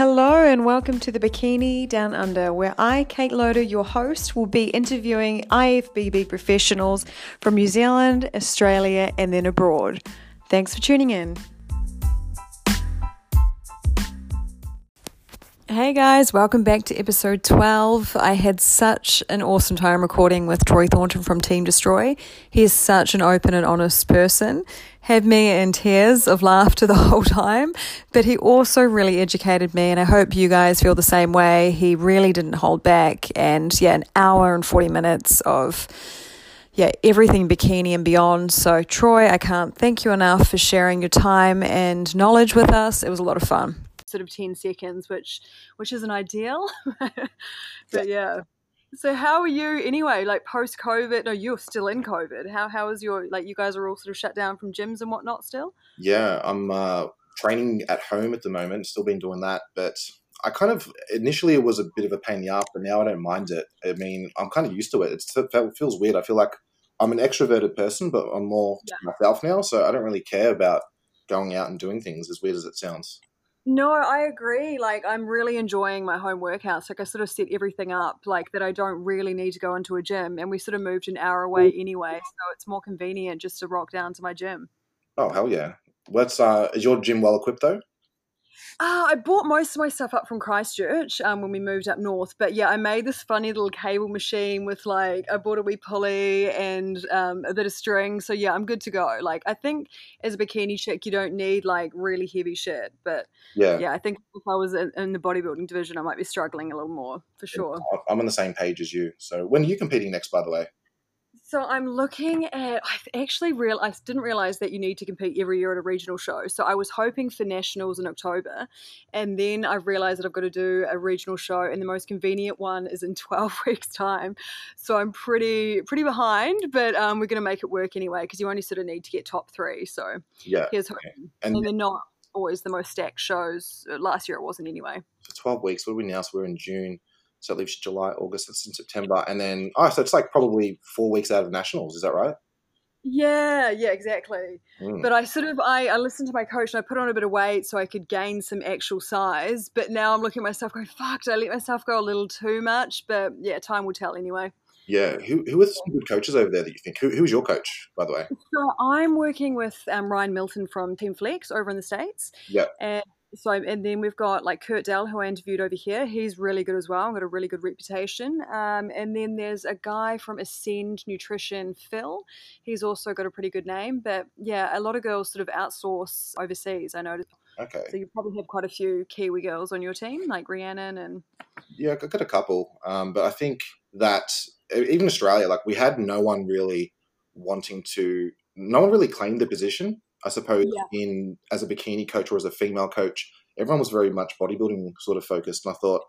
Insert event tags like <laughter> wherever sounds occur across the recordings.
Hello and welcome to the Bikini Down Under, where I, Kate Loader, your host, will be interviewing IFBB professionals from New Zealand, Australia, and then abroad. Thanks for tuning in. Hey guys, welcome back to episode 12. I had such an awesome time recording with Troy Thornton from Team Destroy. He is such an open and honest person. Had me in tears of laughter <laughs> the whole time, but he also really educated me, and I hope you guys feel the same way. He really didn't hold back, and yeah, an hour and 40 minutes of yeah, everything bikini and beyond. So, Troy, I can't thank you enough for sharing your time and knowledge with us. It was a lot of fun sort of 10 seconds, which which isn't ideal. <laughs> but yeah. So how are you anyway? Like post COVID? No, you're still in COVID. How how is your like you guys are all sort of shut down from gyms and whatnot still? Yeah, I'm uh, training at home at the moment. Still been doing that, but I kind of initially it was a bit of a pain in the ass, but now I don't mind it. I mean, I'm kind of used to it. It's, it feels weird. I feel like I'm an extroverted person, but I'm more yeah. myself now, so I don't really care about going out and doing things. As weird as it sounds. No, I agree. Like, I'm really enjoying my home workouts. Like, I sort of set everything up like that. I don't really need to go into a gym, and we sort of moved an hour away anyway, so it's more convenient just to rock down to my gym. Oh hell yeah! What's uh, is your gym well equipped though? Uh, I bought most of my stuff up from Christchurch um, when we moved up north. But yeah, I made this funny little cable machine with like, I bought a wee pulley and um, a bit of string. So yeah, I'm good to go. Like, I think as a bikini chick, you don't need like really heavy shit. But yeah, yeah I think if I was in, in the bodybuilding division, I might be struggling a little more for sure. I'm on the same page as you. So when are you competing next, by the way? So I'm looking at. I actually real. I didn't realize that you need to compete every year at a regional show. So I was hoping for nationals in October, and then I realized that I've got to do a regional show, and the most convenient one is in <laughs> 12 weeks' time. So I'm pretty pretty behind, but um, we're going to make it work anyway because you only sort of need to get top three. So yeah, here's okay. and, and they're not always the most stacked shows. Last year it wasn't anyway. So 12 weeks. What are we now? So we're in June. So it leaves July, August, and September, and then oh, so it's like probably four weeks out of nationals. Is that right? Yeah, yeah, exactly. Mm. But I sort of I, I listened to my coach and I put on a bit of weight so I could gain some actual size. But now I'm looking at myself going, fuck, did I let myself go a little too much? But yeah, time will tell anyway. Yeah, who who are some good coaches over there that you think? Who who's your coach, by the way? So I'm working with um, Ryan Milton from Team Flex over in the states. Yeah, and so and then we've got like Kurt Dell who I interviewed over here. He's really good as well. I've got a really good reputation. Um, and then there's a guy from Ascend Nutrition, Phil. He's also got a pretty good name. But yeah, a lot of girls sort of outsource overseas. I noticed. Okay. So you probably have quite a few Kiwi girls on your team, like Rhiannon and. Yeah, I've got a couple. Um, but I think that even Australia, like we had no one really wanting to. No one really claimed the position. I suppose yeah. in as a bikini coach or as a female coach, everyone was very much bodybuilding sort of focused, and I thought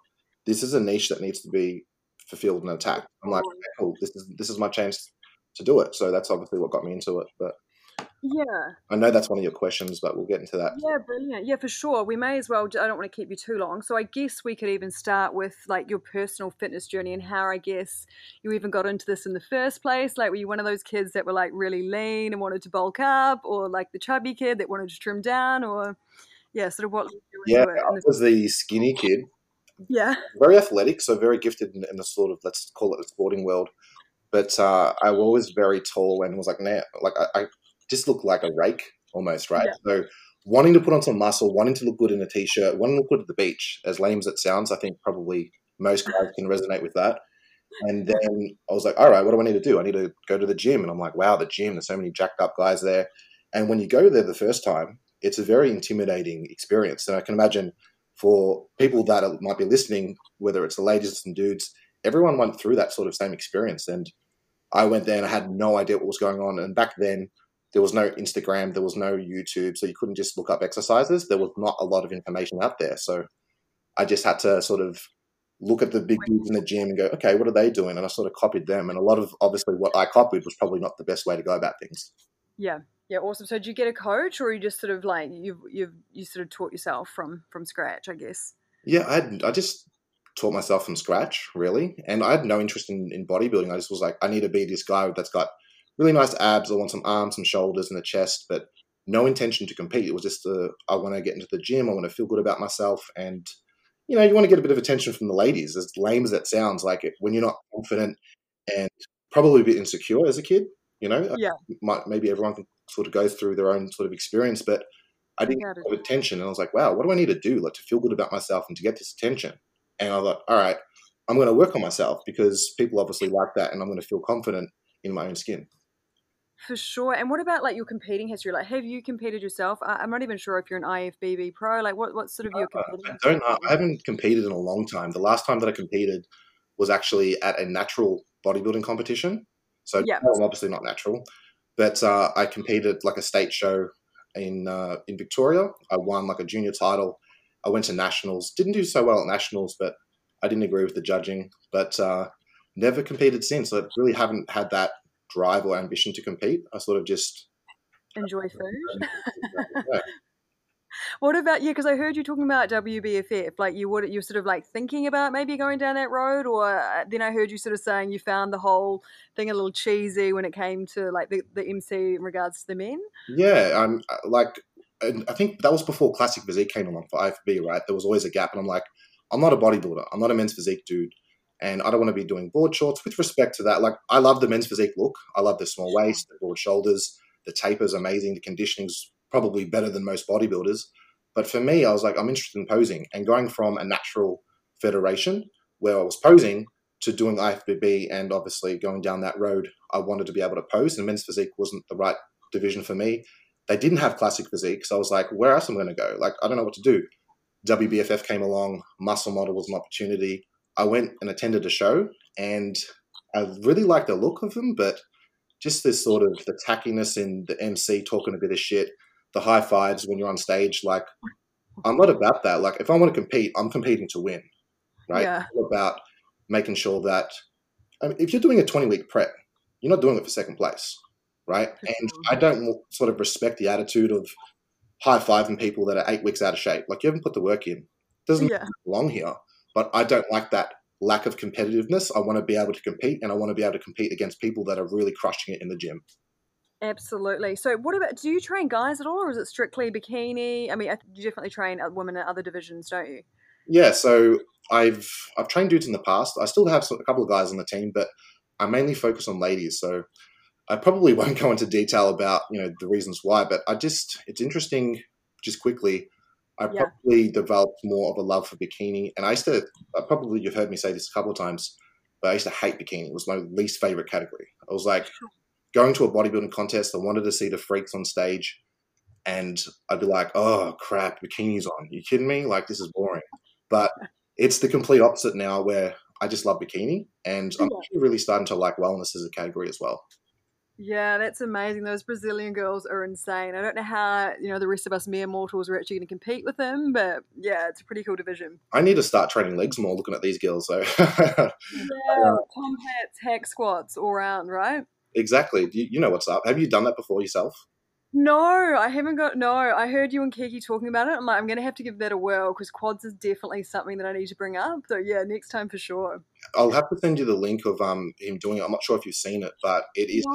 this is a niche that needs to be fulfilled and attacked. I'm like, okay, cool, this is this is my chance to do it. So that's obviously what got me into it. But yeah. I know that's one of your questions, but we'll get into that. Yeah, brilliant. Yeah, for sure. We may as well, I don't want to keep you too long. So I guess we could even start with like your personal fitness journey and how I guess you even got into this in the first place. Like, were you one of those kids that were like really lean and wanted to bulk up, or like the chubby kid that wanted to trim down, or yeah, sort of what? Yeah, I was the skinny kid. Yeah. Very athletic, so very gifted in, in the sort of, let's call it the sporting world. But uh, I was always very tall and was like, nah, like I, I just look like a rake almost, right? Yeah. So wanting to put on some muscle, wanting to look good in a t-shirt, wanting to look good at the beach, as lame as it sounds, I think probably most guys can resonate with that. And then I was like, all right, what do I need to do? I need to go to the gym. And I'm like, wow, the gym, there's so many jacked up guys there. And when you go there the first time, it's a very intimidating experience. And I can imagine for people that might be listening, whether it's the ladies and dudes, everyone went through that sort of same experience. And I went there and I had no idea what was going on. And back then, there was no Instagram, there was no YouTube, so you couldn't just look up exercises. There was not a lot of information out there. So I just had to sort of look at the big dudes in the gym and go, okay, what are they doing? And I sort of copied them. And a lot of obviously what I copied was probably not the best way to go about things. Yeah. Yeah, awesome. So did you get a coach or you just sort of like you've you've you sort of taught yourself from from scratch, I guess? Yeah, I I just taught myself from scratch, really. And I had no interest in, in bodybuilding. I just was like, I need to be this guy that's got really nice abs. I want some arms, some shoulders, and a chest, but no intention to compete. It was just uh, I want to get into the gym. I want to feel good about myself, and you know, you want to get a bit of attention from the ladies, as lame as that sounds. Like when you're not confident and probably a bit insecure as a kid, you know, yeah, might, maybe everyone can sort of go through their own sort of experience, but I didn't get attention, and I was like, wow, what do I need to do, like, to feel good about myself and to get this attention? And I thought, all right, I'm going to work on myself because people obviously like that, and I'm going to feel confident in my own skin. For sure. And what about like your competing history? Like, have you competed yourself? I, am not even sure if you're an IFBB pro. Like, what what sort of your competing? Uh, I don't. I haven't competed in a long time. The last time that I competed was actually at a natural bodybuilding competition. So yeah. I'm obviously not natural, but uh, I competed like a state show in uh, in Victoria. I won like a junior title. I went to nationals. Didn't do so well at nationals, but I didn't agree with the judging. But uh, never competed since. I really haven't had that drive or ambition to compete. I sort of just enjoy <laughs> food. yeah. <laughs> What about you? Because I heard you talking about WBFF. Like you would, you're sort of like thinking about maybe going down that road, or uh, then I heard you sort of saying you found the whole thing a little cheesy when it came to like the, the MC in regards to the men. Yeah, I'm uh, like, I think that was before classic physique came along for IFBB, right? There was always a gap, and I'm like, I'm not a bodybuilder. I'm not a men's physique dude and I don't want to be doing board shorts. With respect to that, like I love the men's physique look. I love the small waist, the broad shoulders, the taper's amazing, the conditioning's probably better than most bodybuilders. But for me, I was like, I'm interested in posing and going from a natural federation where I was posing to doing IFBB and obviously going down that road, I wanted to be able to pose, and men's physique wasn't the right division for me. They didn't have classic physique, so I was like, where else am I going to go? Like, I don't know what to do. WBFF came along, muscle model was an opportunity. I went and attended a show, and I really liked the look of them, but just this sort of the tackiness in the MC talking a bit of shit, the high fives when you're on stage. Like, I'm not about that. Like, if I want to compete, I'm competing to win, right? Yeah. about making sure that I mean, if you're doing a 20 week prep, you're not doing it for second place, right? And I don't sort of respect the attitude of high fiving people that are eight weeks out of shape. Like, you haven't put the work in. It doesn't yeah. belong here. But I don't like that lack of competitiveness. I want to be able to compete and I want to be able to compete against people that are really crushing it in the gym. Absolutely. So, what about do you train guys at all, or is it strictly bikini? I mean, you definitely train women in other divisions, don't you? Yeah. So I've I've trained dudes in the past. I still have a couple of guys on the team, but I mainly focus on ladies. So I probably <laughs> won't go into detail about you know the reasons why, but I just it's interesting. Just quickly, I yeah. probably developed more of a love for bikini. And I used to, uh, probably you've heard me say this a couple of times, but I used to hate bikini. It was my least favorite category. I was like <laughs> going to a bodybuilding contest. I wanted to see the freaks on stage. And I'd be like, oh crap, bikini's on. Are you kidding me? Like, this is boring. But <laughs> it's the complete opposite now where I just love bikini. And I'm really starting to like wellness as a category as well. Yeah, that's amazing. Those Brazilian girls are insane. I don't know how, you know, the rest of us mere mortals are actually going to compete with them, but yeah, it's a pretty cool division. I need to start training legs more looking at these girls, though. <laughs> yeah, Tom Platz, hack squats all around, right? Exactly. You, you know what's up. Have you done that before yourself? No, I haven't got. No, I heard you and Kiki talking about it. I'm like, I'm going to have to give that a whirl because quads is definitely something that I need to bring up. So yeah, next time for sure. I'll have to send you the link of um him doing it. I'm not sure if you've seen it, but it is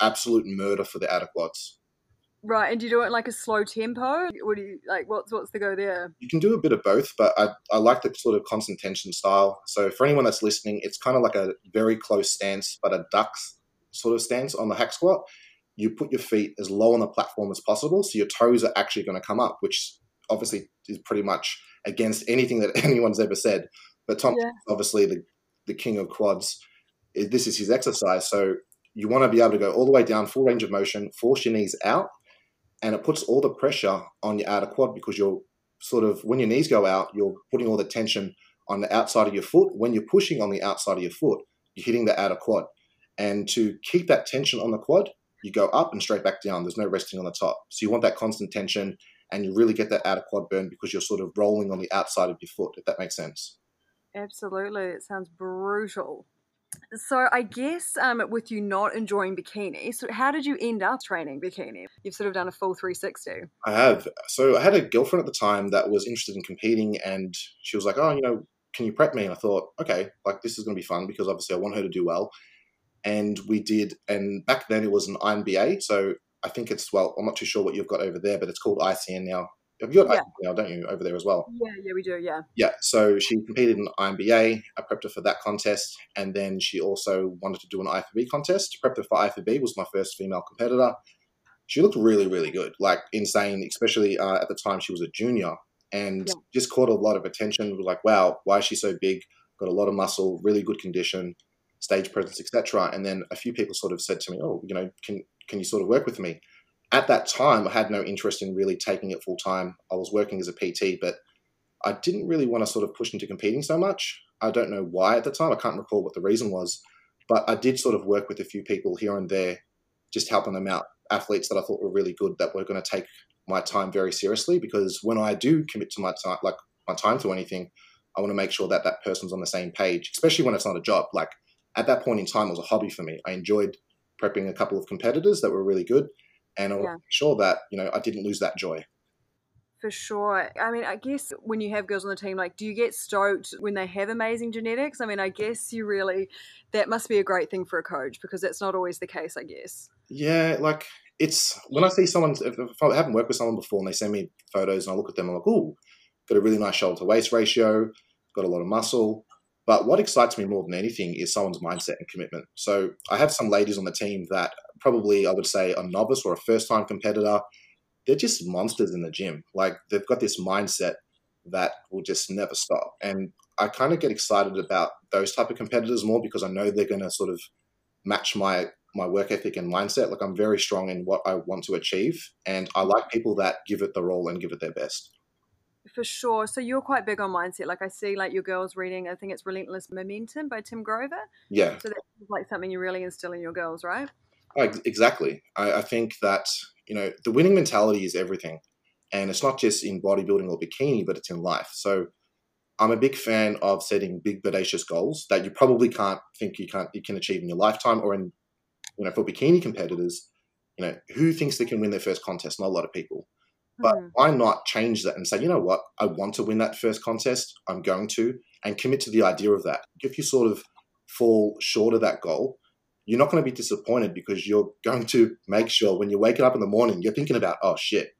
absolute murder for the quads. Right, and do you do it in like a slow tempo? What do you like? What's what's the go there? You can do a bit of both, but I, I like the sort of constant tension style. So for anyone that's listening, it's kind of like a very close stance, but a duck sort of stance on the hack squat. You put your feet as low on the platform as possible, so your toes are actually going to come up, which obviously is pretty much against anything that <laughs> anyone's ever said. But Tom, yeah. obviously the the king of quads, eh, this is his exercise. So you want to be able to go all the way down, full range of motion, force your knees out, and it puts all the pressure on your outer quad because you're sort of when your knees go out, you're putting all the tension on the outside of your foot. When you're pushing on the outside of your foot, you're hitting the outer quad. And to keep that tension on the quad, you go up and straight back down. There's no resting on the top. So you want that constant tension and you really get that outer quad burn because you're sort of rolling on the outside of your foot, if that makes sense. Absolutely. It sounds brutal. So I guess um, with you not enjoying bikini, so how did you end up training bikini? You've sort of done a full 360. I have. So I had a girlfriend at the time that was interested in competing, and she was like, "Oh, you know, can you prep me?" And I thought, okay, like this is going to be fun because obviously I want her to do well. And we did, and back then it was an INBA, so I think it's well, I'm not too sure what you've got over there, but it's called ICN now. Have you got Yeah. don't you, over there as well? Yeah, yeah, we do. Yeah. Yeah, so she competed in INBA. I prepped her for that contest, and then she also wanted to do an IFBB contest. Prepped her for IFBB was my first female competitor. She looked really, really good, like insane. Especially uh, at the time she was a junior, and Yeah. just caught a lot of attention. Was like, wow, why is she so big? Got a lot of muscle, really good condition, stage presence, etc. And then a few people sort of said to me, oh, you know, can can you sort of work with me? At that time, I had no interest in really taking it full time. I was working as a PT, but I didn't really want to sort of push into competing so much. I don't know why at the time. I can't recall what the reason was, but I did sort of work with a few people here and there, just helping them out. Athletes that I thought were really good that were going to take my time very seriously because when I do commit to my time, like my time to anything, I want to make sure that that person's on the same page, especially when it's not a job. Like at that point in time, it was a hobby for me. I enjoyed prepping a couple of competitors that were really good, and Yeah. sure that you know I didn't lose that joy. For sure. I mean, I guess when you have girls on the team, like, do you get stoked when they have amazing genetics? I mean, I guess you really, that must be a great thing for a coach because that's not always the case, I guess. Yeah, like it's when I see someone, if, if I haven't worked with someone before and they send me photos and I look at them, I'm like, ooh, got a really nice shoulder to waist ratio, got a lot of muscle. But what excites me more than anything is someone's mindset and commitment. So I have some ladies on the team that probably I would say a novice or a first time competitor. They're just monsters in the gym. Like they've got this mindset that will just never stop. And I kind of get excited about those type of competitors more because I know they're going to sort of match my my work ethic and mindset. Like I'm very strong in what I want to achieve, and I like people that give it the role and give it their best. For sure. So you're quite big on mindset. Like I see, like your girls reading. I think it's Relentless Momentum by Tim Grover. Yeah, So that's like something you really instill in your girls, right? ex- exactly. I, I think that you know the winning mentality is everything, and it's not just in bodybuilding or bikini, but it's in life. So I'm a big fan of setting big, audacious goals that you probably can't think you can't you can achieve in your lifetime, or in you know for bikini competitors. You know who thinks they can win their first contest? Not a lot of people. But Hmm. why not change that and say, you know what, I want to win that first contest, I'm going to, and commit to the idea of that. If you sort of fall short of that goal, you're not going to be disappointed because you're going to make sure when you're waking up in the morning, you're thinking about, oh shit,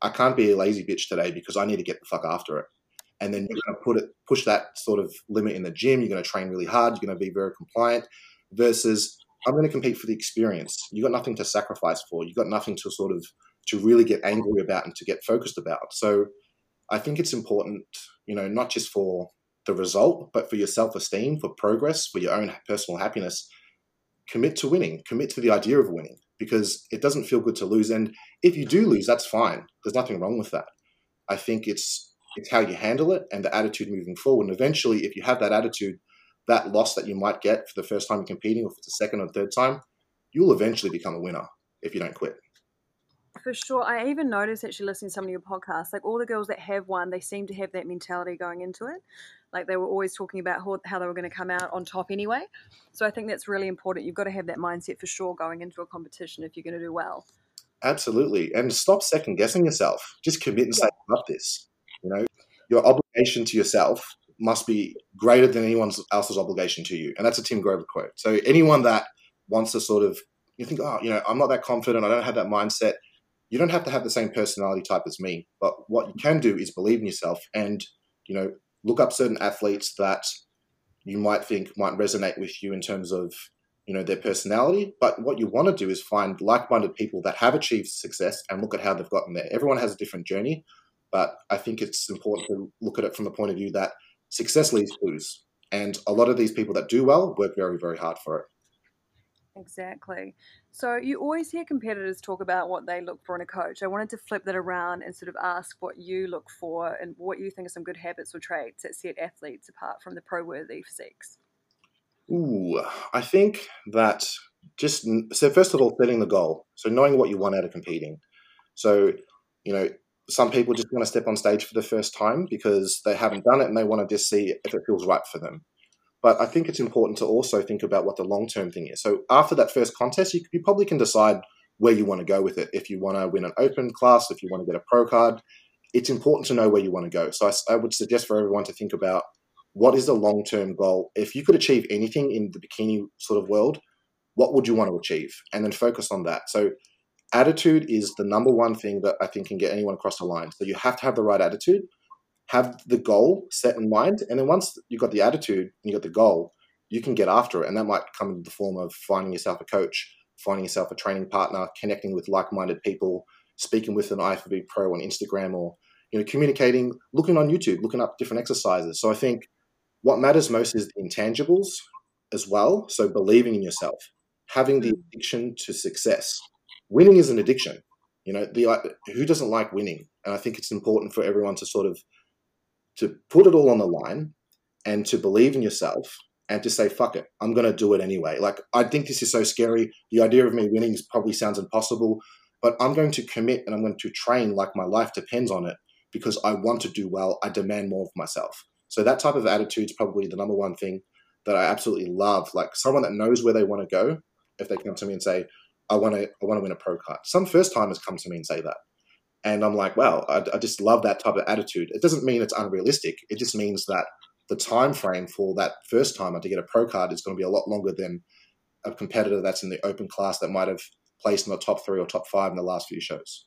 I can't be a lazy bitch today because I need to get the fuck after it. And then you're going to put it, push that sort of limit in the gym. You're going to train really hard. You're going to be very compliant. Versus, I'm going to compete for the experience. You got nothing to sacrifice for. You got nothing to sort of to really get angry about and to get focused about. So I think it's important, you know, not just for the result, but for your self esteem, for progress, for your own personal happiness. Commit to winning, commit to the idea of winning because it doesn't feel good to lose. And if you do lose, that's fine. There's nothing wrong with that. I think it's it's how you handle it and the attitude moving forward. And eventually, if you have that attitude, that loss that you might get for the first time you're competing or for the second or third time, you'll eventually become a winner if you don't quit. For sure. I even noticed actually listening to some of your podcasts, like all the girls that have won, they seem to have that mentality going into it. Like they were always talking about how, how they were going to come out on top anyway. So I think that's really important. You've got to have that mindset for sure going into a competition if you're going to do well. Absolutely. And stop second guessing yourself. Just commit and say, I love this. You know, your obligation to yourself must be greater than anyone else's obligation to you. And that's a Tim Grover quote. So anyone that wants to sort of, you think, oh, you know, I'm not that confident. I don't have that mindset. You don't have to have the same personality type as me. But what you can do is believe in yourself and, you know, look up certain athletes that you might think might resonate with you in terms of you know their personality but what you want to do is find like-minded people that have achieved success and look at how they've gotten there everyone has a different journey but i think it's important to look at it from the point of view that success leaves clues and a lot of these people that do well work very very hard for it Exactly. So you always hear competitors talk about what they look for in a coach. I wanted to flip that around and sort of ask what you look for and what you think are some good habits or traits that set athletes apart from the pro worthy physiques. Ooh, I think that just so first of all, setting the goal. So knowing what you want out of competing. So, you know, some people just want to step on stage for the first time because they haven't done it and they want to just see if it feels right for them. But I think it's important to also think about what the long term thing is. So after that first contest, you, you probably can decide where you want to go with it. If you want to win an open class, if you want to get a pro card, it's important to know where you want to go. So I, I would suggest for everyone to think about what is the long term goal. If you could achieve anything in the bikini sort of world, what would you want to achieve? And then focus on that. So attitude is the number one thing that I think can get anyone across the line. So you have to have the right attitude, have the goal set in mind, and then once you've got the attitude and you've got the goal, you can get after it. And that might come in the form of finding yourself a coach, finding yourself a training partner, connecting with like-minded people, speaking with an IFBB pro on Instagram, or you know, communicating, looking on YouTube, looking up different exercises. So I think what matters most is the intangibles as well. So believing in yourself, having the mm. addiction to success. Winning is an addiction. You know, the who doesn't like winning? And I think it's important for everyone to sort of to put it all on the line and to believe in yourself and to say, fuck it, I'm going to do it anyway. Like, I think this is so scary. The idea of me winning probably sounds impossible, but I'm going to commit and I'm going to train like my life depends on it because I want to do well. I demand more of myself. So that type of attitude is probably the number one thing that I absolutely love. Like someone that knows where they want to go. If they come to me and say, "I want to, I want to win a pro card," some first timers come to me and say that, and I'm like, "Wow, I, I just love that type of attitude." It doesn't mean it's unrealistic. It just means that the time frame for that first timer to get a pro card is going to be a lot longer than a competitor that's in the open class that might have placed in the top three or top five in the last few shows.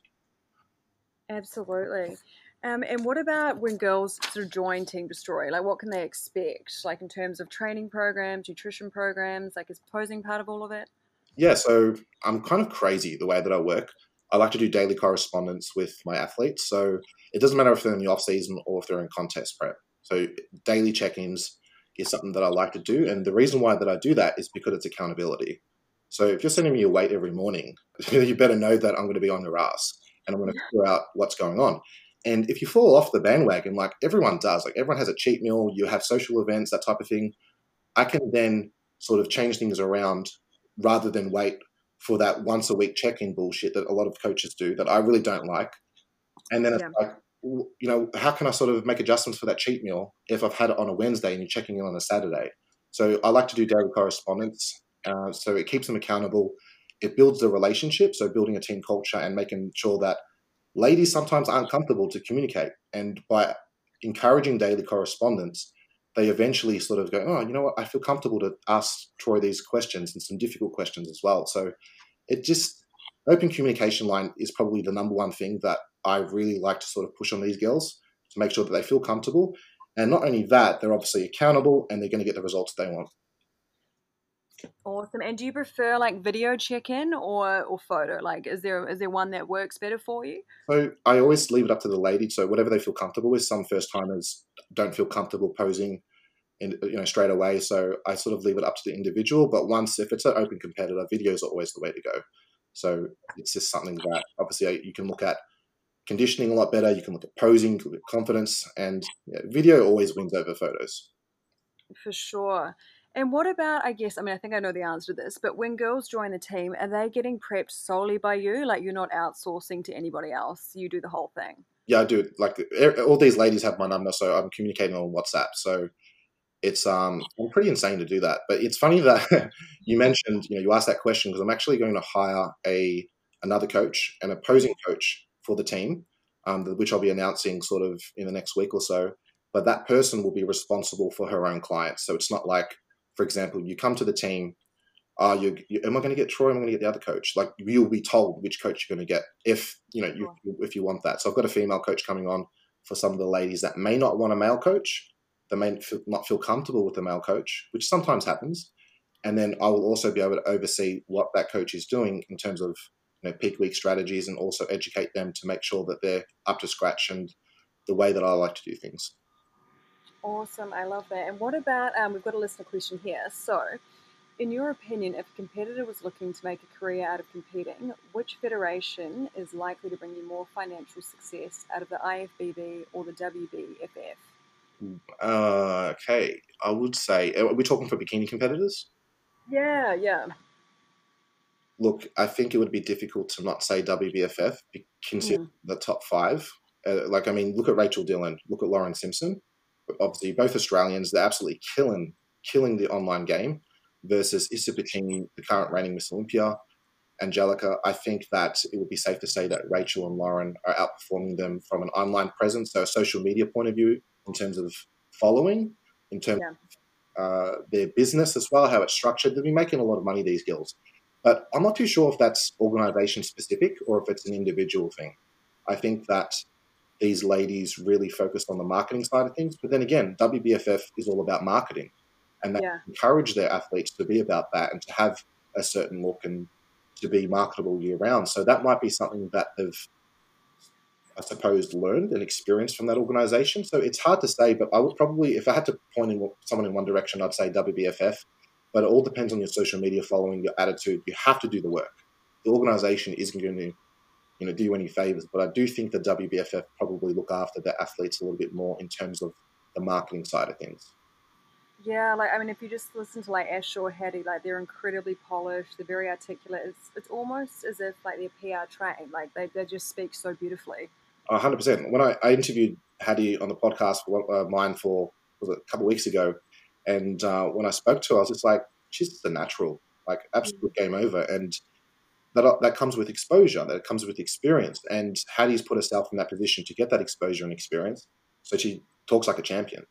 Absolutely. Um, and what about when girls sort of join Team Destroy? Like, what can they expect? Like, in terms of training programs, nutrition programs, like, is posing part of all of it? Yeah, so I'm kind of crazy the way that I work. I like to do daily correspondence with my athletes. So it doesn't matter if they're in the off season or if they're in contest prep. So daily check-ins is something that I like to do, and the reason why that I do that is because it's accountability. So if you're sending me your weight every morning, <laughs> you better know that I'm going to be on your ass and I'm going to figure out what's going on. And if you fall off the bandwagon, like everyone does, like everyone has a cheat meal, you have social events, that type of thing, I can then sort of change things around rather than wait for that once a week check in bullshit that a lot of coaches do that I really don't like. And then it's yeah. like, you know, how can I sort of make adjustments for that cheat meal if I've had it on a Wednesday and you're checking in on a Saturday? So I like to do daily correspondence. Uh, so it keeps them accountable. It builds the relationship. So building a team culture and making sure that ladies sometimes aren't comfortable to communicate. And by encouraging daily correspondence, they eventually sort of go, oh, you know what, I feel comfortable to ask Troy these questions and some difficult questions as well. So it just, open communication line is probably the number one thing that I really like to sort of push on these girls to make sure that they feel comfortable. And not only that, they're obviously accountable and they're going to get the results they want. Awesome. And do you prefer like video check-in or or photo? Like, is there is there one that works better for you? So I always leave it up to the lady. So whatever they feel comfortable with. Some first timers don't feel comfortable posing, in, you know, straight away. So I sort of leave it up to the individual. But once if it's an open competitor, videos are always the way to go. So it's just something that obviously you can look at conditioning a lot better. You can look at posing, look at confidence, and yeah, video always wins over photos. For sure. And what about, I guess, I mean, I think I know the answer to this, but when girls join the team, are they getting prepped solely by you? Like you're not outsourcing to anybody else, you do the whole thing? Yeah, I do. Like all these ladies have my number, so I'm communicating on WhatsApp. So it's um I'm pretty insane to do that. But it's funny that <laughs> you mentioned, you know, you asked that question because I'm actually going to hire a another coach, an opposing coach for the team, um, which I'll be announcing sort of in the next week or so. But that person will be responsible for her own clients. So it's not like for example, you come to the team, uh, you, you am I going to get Troy? Am I going to get the other coach? Like you'll be told which coach you're going to get if you know you, if you want that. So I've got a female coach coming on for some of the ladies that may not want a male coach, that may feel, not feel comfortable with the male coach, which sometimes happens. And then I will also be able to oversee what that coach is doing in terms of you know peak week strategies and also educate them to make sure that they're up to scratch and the way that I like to do things. Awesome. I love that. And what about, um, we've got a listener question here. So, in your opinion, if a competitor was looking to make a career out of competing, which federation is likely to bring you more financial success out of the IFBB or the WBFF? Uh, okay. I would say, are we talking for bikini competitors? Yeah, yeah. Look, I think it would be difficult to not say WBFF, consider mm. the top five. Uh, like, I mean, look at Rachel Dillon, look at Lauren Simpson obviously both Australians. They're absolutely killing killing the online game versus Elisa Pecini, the current reigning Miss Olympia, Angelica. I think that it would be safe to say that Rachel and Lauren are outperforming them from an online presence, so a social media point of view, in terms of following, in terms yeah. of uh, their business as well, how it's structured. They'll be making a lot of money, these girls. But I'm not too sure if that's organization specific or if it's an individual thing. I think that these ladies really focus on the marketing side of things. But then again, WBFF is all about marketing and they yeah. encourage their athletes to be about that and to have a certain look and to be marketable year round. So that might be something that they've, I suppose, learned and experienced from that organization. So it's hard to say, but I would probably, if I had to point in someone in one direction, I'd say WBFF. But it all depends on your social media following, your attitude. You have to do the work. The organization isn't going to, you know, do you any favors. But I do think the WBFF probably look after their athletes a little bit more in terms of the marketing side of things. Yeah, like I mean, if you just listen to like Ash or Hattie, like they're incredibly polished, they're very articulate. It's it's almost as if like they're PR trained, like they, they just speak so beautifully. hundred percent. When I, I interviewed Hattie on the podcast for uh, mine for was it, a couple of weeks ago, and uh, when I spoke to her, I was just like, she's just a natural, like absolute mm-hmm. game over, and that uh, that comes with exposure, that comes with experience, and Hattie's put herself in that position to get that exposure and experience, so she talks like a champion.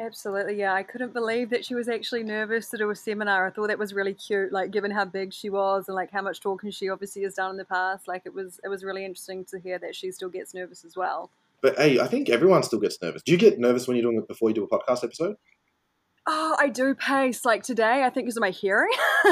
Absolutely, yeah. I couldn't believe that she was actually nervous to do a seminar. I thought that was really cute, like given how big she was and like how much talking she obviously has done in the past. Like it was, it was really interesting to hear that she still gets nervous as well. But hey, I think everyone still gets nervous. Do you get nervous when you're doing it before you do a podcast episode? Oh, I do pace. Like today, I think because of my hearing, <laughs>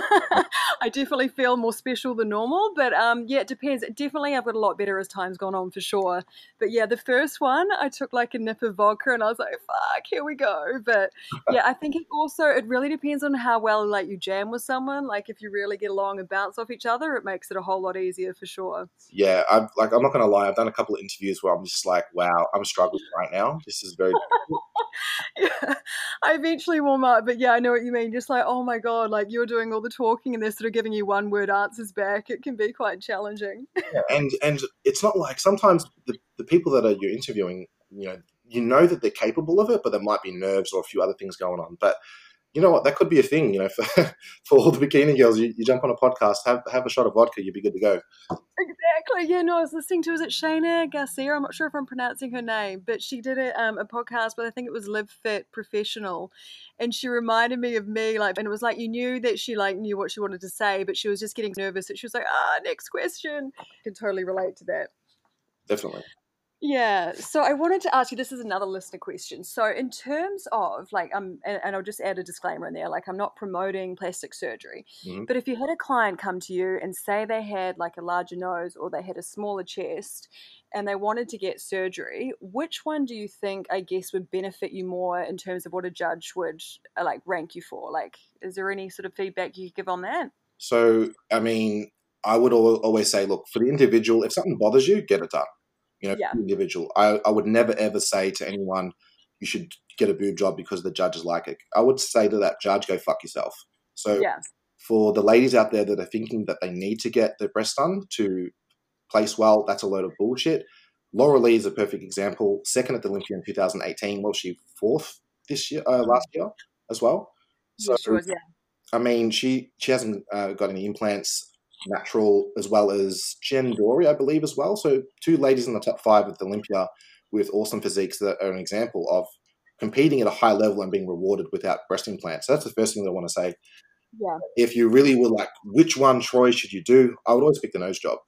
I definitely feel more special than normal. But um, yeah, it depends. Definitely, I've got a lot better as time's gone on for sure. But yeah, the first one, I took like a nip of vodka and I was like, "Fuck, here we go." But <laughs> yeah, I think it also it really depends on how well like you jam with someone. Like if you really get along and bounce off each other, it makes it a whole lot easier for sure. Yeah, I'm like I'm not gonna lie. I've done a couple of interviews where I'm just like, "Wow, I'm struggling right now. This is very." <laughs> yeah, I eventually warm up, but yeah, I know what you mean. Just like, oh my god, like you're doing all the talking and they're sort of giving you one word answers back. It can be quite challenging. <laughs> yeah, and and it's not like sometimes the, the people that are you're interviewing, you know, you know that they're capable of it, but there might be nerves or a few other things going on. But you know what? That could be a thing. You know, <laughs> for, for all the bikini girls, you, you jump on a podcast, have have a shot of vodka, you'd be good to go. Exactly. Yeah. No, I was listening to is it Shayna Garcia? I'm not sure if I'm pronouncing her name, but she did a, um, a podcast, but I think it was Live Fit Professional, and she reminded me of me. Like, and it was like you knew that she like knew what she wanted to say, but she was just getting nervous. That she was like, ah, next question. I can totally relate to that. Definitely. Yeah. So I wanted to ask you this is another listener question. So in terms of like um and, and I'll just add a disclaimer in there, like I'm not promoting plastic surgery. Mm-hmm. But if you had a client come to you and say they had like a larger nose or they had a smaller chest and they wanted to get surgery, which one do you think I guess would benefit you more in terms of what a judge would uh, like rank you for? Like is there any sort of feedback you could give on that? So, I mean, I would always say, look, for the individual, if something bothers you, get it done you know, yeah. individual. I, I would never ever say to anyone, you should get a boob job because the judges like it. I would say to that judge, go fuck yourself. So yeah. for the ladies out there that are thinking that they need to get their breast done to place well, that's a load of bullshit. Lauralie is a perfect example. Second at the Olympia in 2018. Was she fourth this year, uh, last year as well? So, yeah, yeah. I mean, she she hasn't uh, got any implants natural, as well as Jen Dorie, I believe, as well. So two ladies in the top five of the Olympia with awesome physiques that are an example of competing at a high level and being rewarded without breast implants. So that's the first thing that I want to say. Yeah. If you really were like, which one, Troy, should you do? I would always pick the nose job.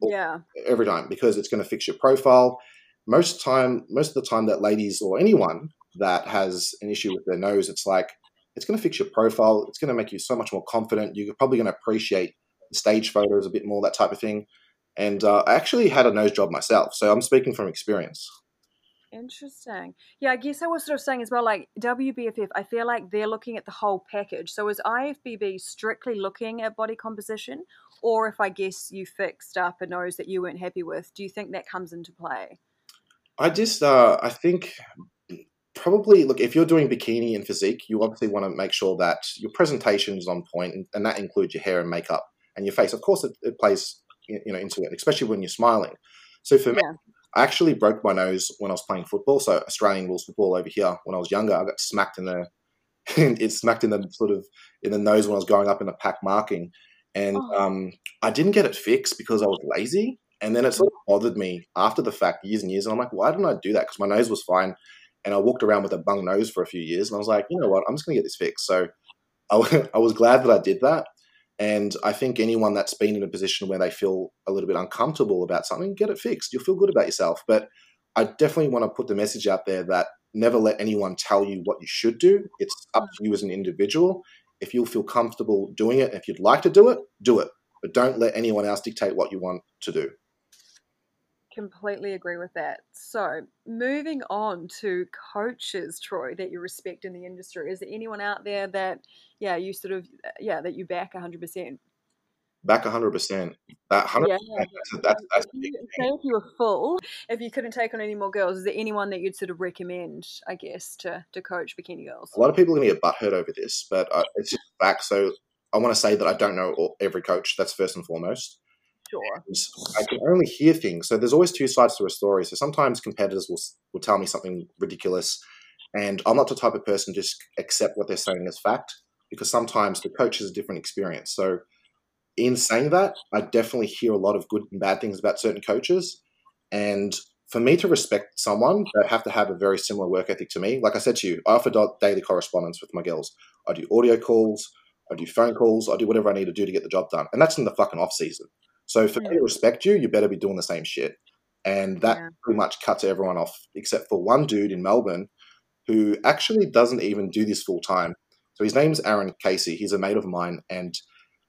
Yeah. Every time because it's going to fix your profile. Most time, most of the time, that ladies or anyone that has an issue with their nose, it's like it's going to fix your profile. It's going to make you so much more confident. You're probably going to appreciate stage photos a bit more, that type of thing. And uh, I actually had a nose job myself, so I'm speaking from experience. Interesting. Yeah, I guess I was sort of saying as well, like WBFF, I feel like they're looking at the whole package. So is IFBB strictly looking at body composition? Or if I guess you fixed up a nose that you weren't happy with, do you think that comes into play? I just, uh, I think probably, look, if you're doing bikini and physique, you obviously want to make sure that your presentation is on point, and that includes your hair and makeup and your face. Of course, it, it plays you know into it, especially when you're smiling. So for me, I actually broke my nose when I was playing football. So Australian rules football over here when I was younger, I got smacked in the <laughs> it smacked in the sort of in the nose when I was going up in a pack marking, and oh. um, I didn't get it fixed because I was lazy. And then it sort of bothered me after the fact, years and years. And I'm like, why didn't I do that? Because my nose was fine. And I walked around with a bung nose for a few years. And I was like, you know what? I'm just going to get this fixed. So I, <laughs> I was glad that I did that. And I think anyone that's been in a position where they feel a little bit uncomfortable about something, get it fixed. You'll feel good about yourself. But I definitely want to put the message out there that never let anyone tell you what you should do. It's up to you as an individual. If you'll feel comfortable doing it, if you'd like to do it, do it. But don't let anyone else dictate what you want to do. Completely agree with that. So, moving on to coaches, Troy, that you respect in the industry. Is there anyone out there that, yeah, you sort of, yeah, that you back 100%? Back 100%. That 100%. Yeah. That's, that's, that's if, you, say if you were full, if you couldn't take on any more girls, is there anyone that you'd sort of recommend, I guess, to, to coach bikini girls? A lot of people are going to get butthurt over this, but uh, it's just back. So, I want to say that I don't know every coach. That's first and foremost. Sure. I can only hear things. So there's always two sides to a story. So sometimes competitors will will tell me something ridiculous, and I'm not the type of person to just accept what they're saying as fact because sometimes the coach has a different experience. So in saying that, I definitely hear a lot of good and bad things about certain coaches, and for me to respect someone, they have to have a very similar work ethic to me. Like I said to you, I offer daily correspondence with my girls. I do audio calls, I do phone calls, I do whatever I need to do to get the job done, and that's in the fucking off season. So for me to respect you, you better be doing the same shit. And that yeah. pretty much cuts everyone off, except for one dude in Melbourne who actually doesn't even do this full time. So his name's Aaron Casey. He's a mate of mine, and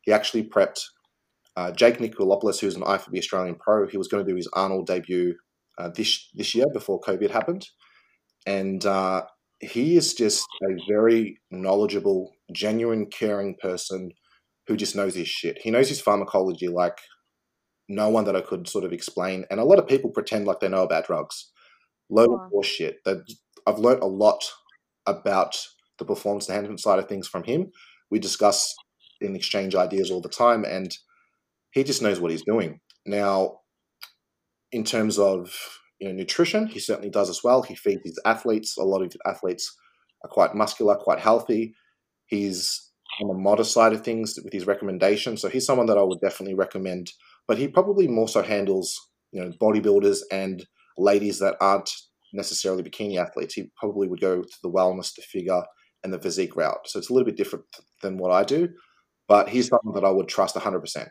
he actually prepped uh, Jake Nikolopoulos, who's an IFBB Australian pro. He was going to do his Arnold debut uh, this this year before COVID happened, and uh, he is just a very knowledgeable, genuine, caring person who just knows his shit. He knows his pharmacology like no one that I could sort of explain. And a lot of people pretend like they know about drugs. Load of bullshit. That I've learned a lot about the performance enhancement side of things from him. We discuss and exchange ideas all the time, and he just knows what he's doing. Now, in terms of you know nutrition, he certainly does as well. He feeds his athletes. A lot of athletes are quite muscular, quite healthy. He's on the modest side of things with his recommendations. So he's someone that I would definitely recommend but he probably more so handles you know bodybuilders and ladies that aren't necessarily bikini athletes. He probably would go to the wellness, the figure, and the physique route. So it's a little bit different than what I do, but he's someone that I would trust 100%.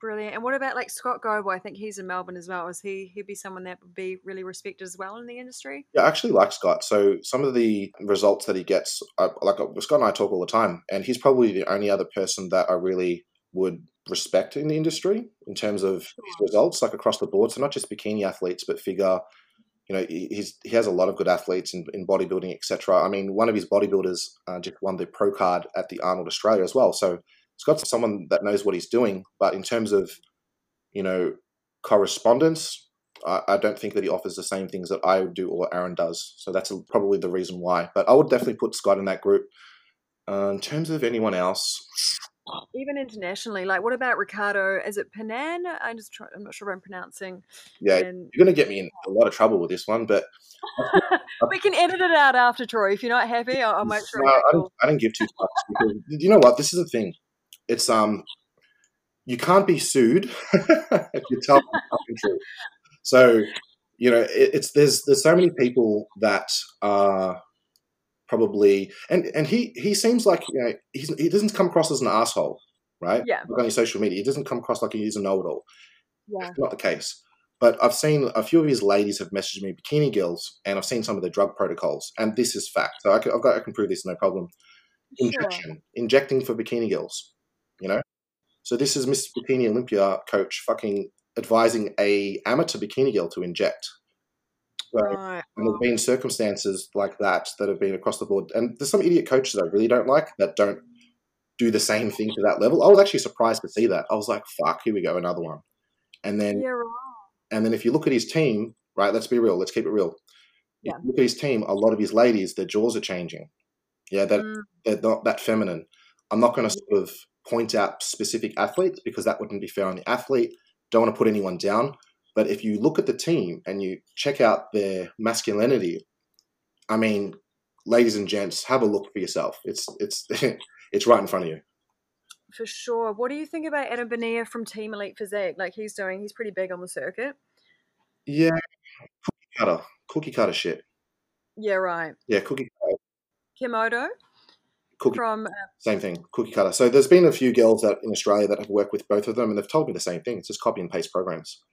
Brilliant. And what about like Scott Goble? I think he's in Melbourne as well. Is he he'd be someone that would be really respected as well in the industry? Yeah, I actually like Scott. So some of the results that he gets, I, like uh, Scott and I talk all the time, and he's probably the only other person that I really would respect in the industry in terms of his results, like across the board. So not just bikini athletes, but figure. You know, he's he has a lot of good athletes in, in bodybuilding, etc. I mean, one of his bodybuilders uh, just won the pro card at the Arnold Australia as well. So it's got someone that knows what he's doing. But in terms of, you know, correspondence, I, I don't think that he offers the same things that I do or Aaron does. So that's probably the reason why. But I would definitely put Scott in that group. Uh, in terms of anyone else, even internationally, like what about Ricardo? Is it Panan? I'm just trying, I'm not sure if I'm pronouncing. Yeah, and... you're going to get me in a lot of trouble with this one, but <laughs> we can edit it out after Troy. If you're not happy, I'll, I'll make sure. No, I, don't, I don't give two fucks you know what? This is the thing. It's um, you can't be sued <laughs> if you tell the truth. So you know, it, it's there's there's so many people that are probably and and he he seems like you know he's, he doesn't come across as an asshole, right? Yeah. Like on your social media, he doesn't come across like he's a know-it-all. Yeah. That's not the case. But I've seen a few of his ladies have messaged me bikini girls, and I've seen some of the drug protocols, and this is fact. So I can, I've got I can prove this no problem. Injection, sure. injecting for bikini girls, you know. So this is Miss Bikini Olympia coach fucking advising a amateur bikini girl to inject. So, right. And there's been circumstances like that that have been across the board. And there's some idiot coaches I really don't like that don't do the same thing to that level. I was actually surprised to see that. I was like, fuck, here we go, another one. And then right. and then if you look at his team, right, let's be real, let's keep it real. Yeah. look at his team, a lot of his ladies, their jaws are changing. Yeah, that mm. they're not that feminine. I'm not going to sort of point out specific athletes because that wouldn't be fair on the athlete. Don't want to put anyone down. But if you look at the team and you check out their masculinity, I mean, ladies and gents, have a look for yourself. It's it's <laughs> it's right in front of you. For sure. What do you think about Adam Bonilla from Team Elite Physique? Like he's doing, he's pretty big on the circuit. Yeah, cookie cutter, cookie cutter shit. Yeah, right. Yeah, cookie cutter. Kimoto. Cookie, from uh, same thing, cookie cutter. So there's been a few girls that in Australia that have worked with both of them, and they've told me the same thing. It's just copy and paste programs.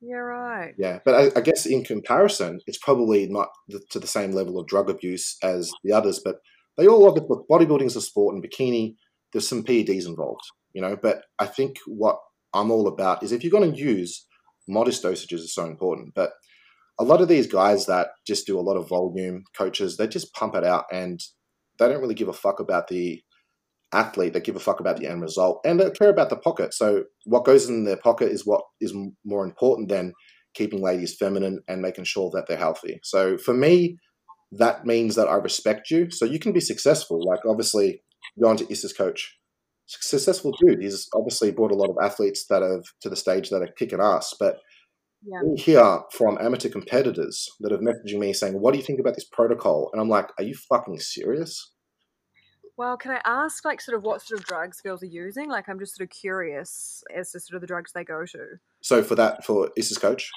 Yeah, right. Yeah, but I, I guess in comparison, it's probably not to the same level of drug abuse as the others. But they all it. Look, bodybuilding's a sport, and bikini, there's some PEDs involved, you know. But I think what I'm all about is if you're going to use modest dosages is so important. But a lot of these guys that just do a lot of volume coaches, they just pump it out and they don't really give a fuck about the athlete. They give a fuck about the end result and they care about the pocket. So what goes in their pocket is what is more important than keeping ladies feminine and making sure that they're healthy. So for me, that means that I respect you. So you can be successful. Like obviously, going to Issa's coach, successful dude. He's obviously brought a lot of athletes that have to the stage that are kicking ass. But Yeah. we hear from amateur competitors that have messaging me saying, "What do you think about this protocol?" And I'm like, "Are you fucking serious?" Well, can I ask, like, sort of what sort of drugs girls are using? Like, I'm just sort of curious as to sort of the drugs they go to. So for that, for Issa's coach,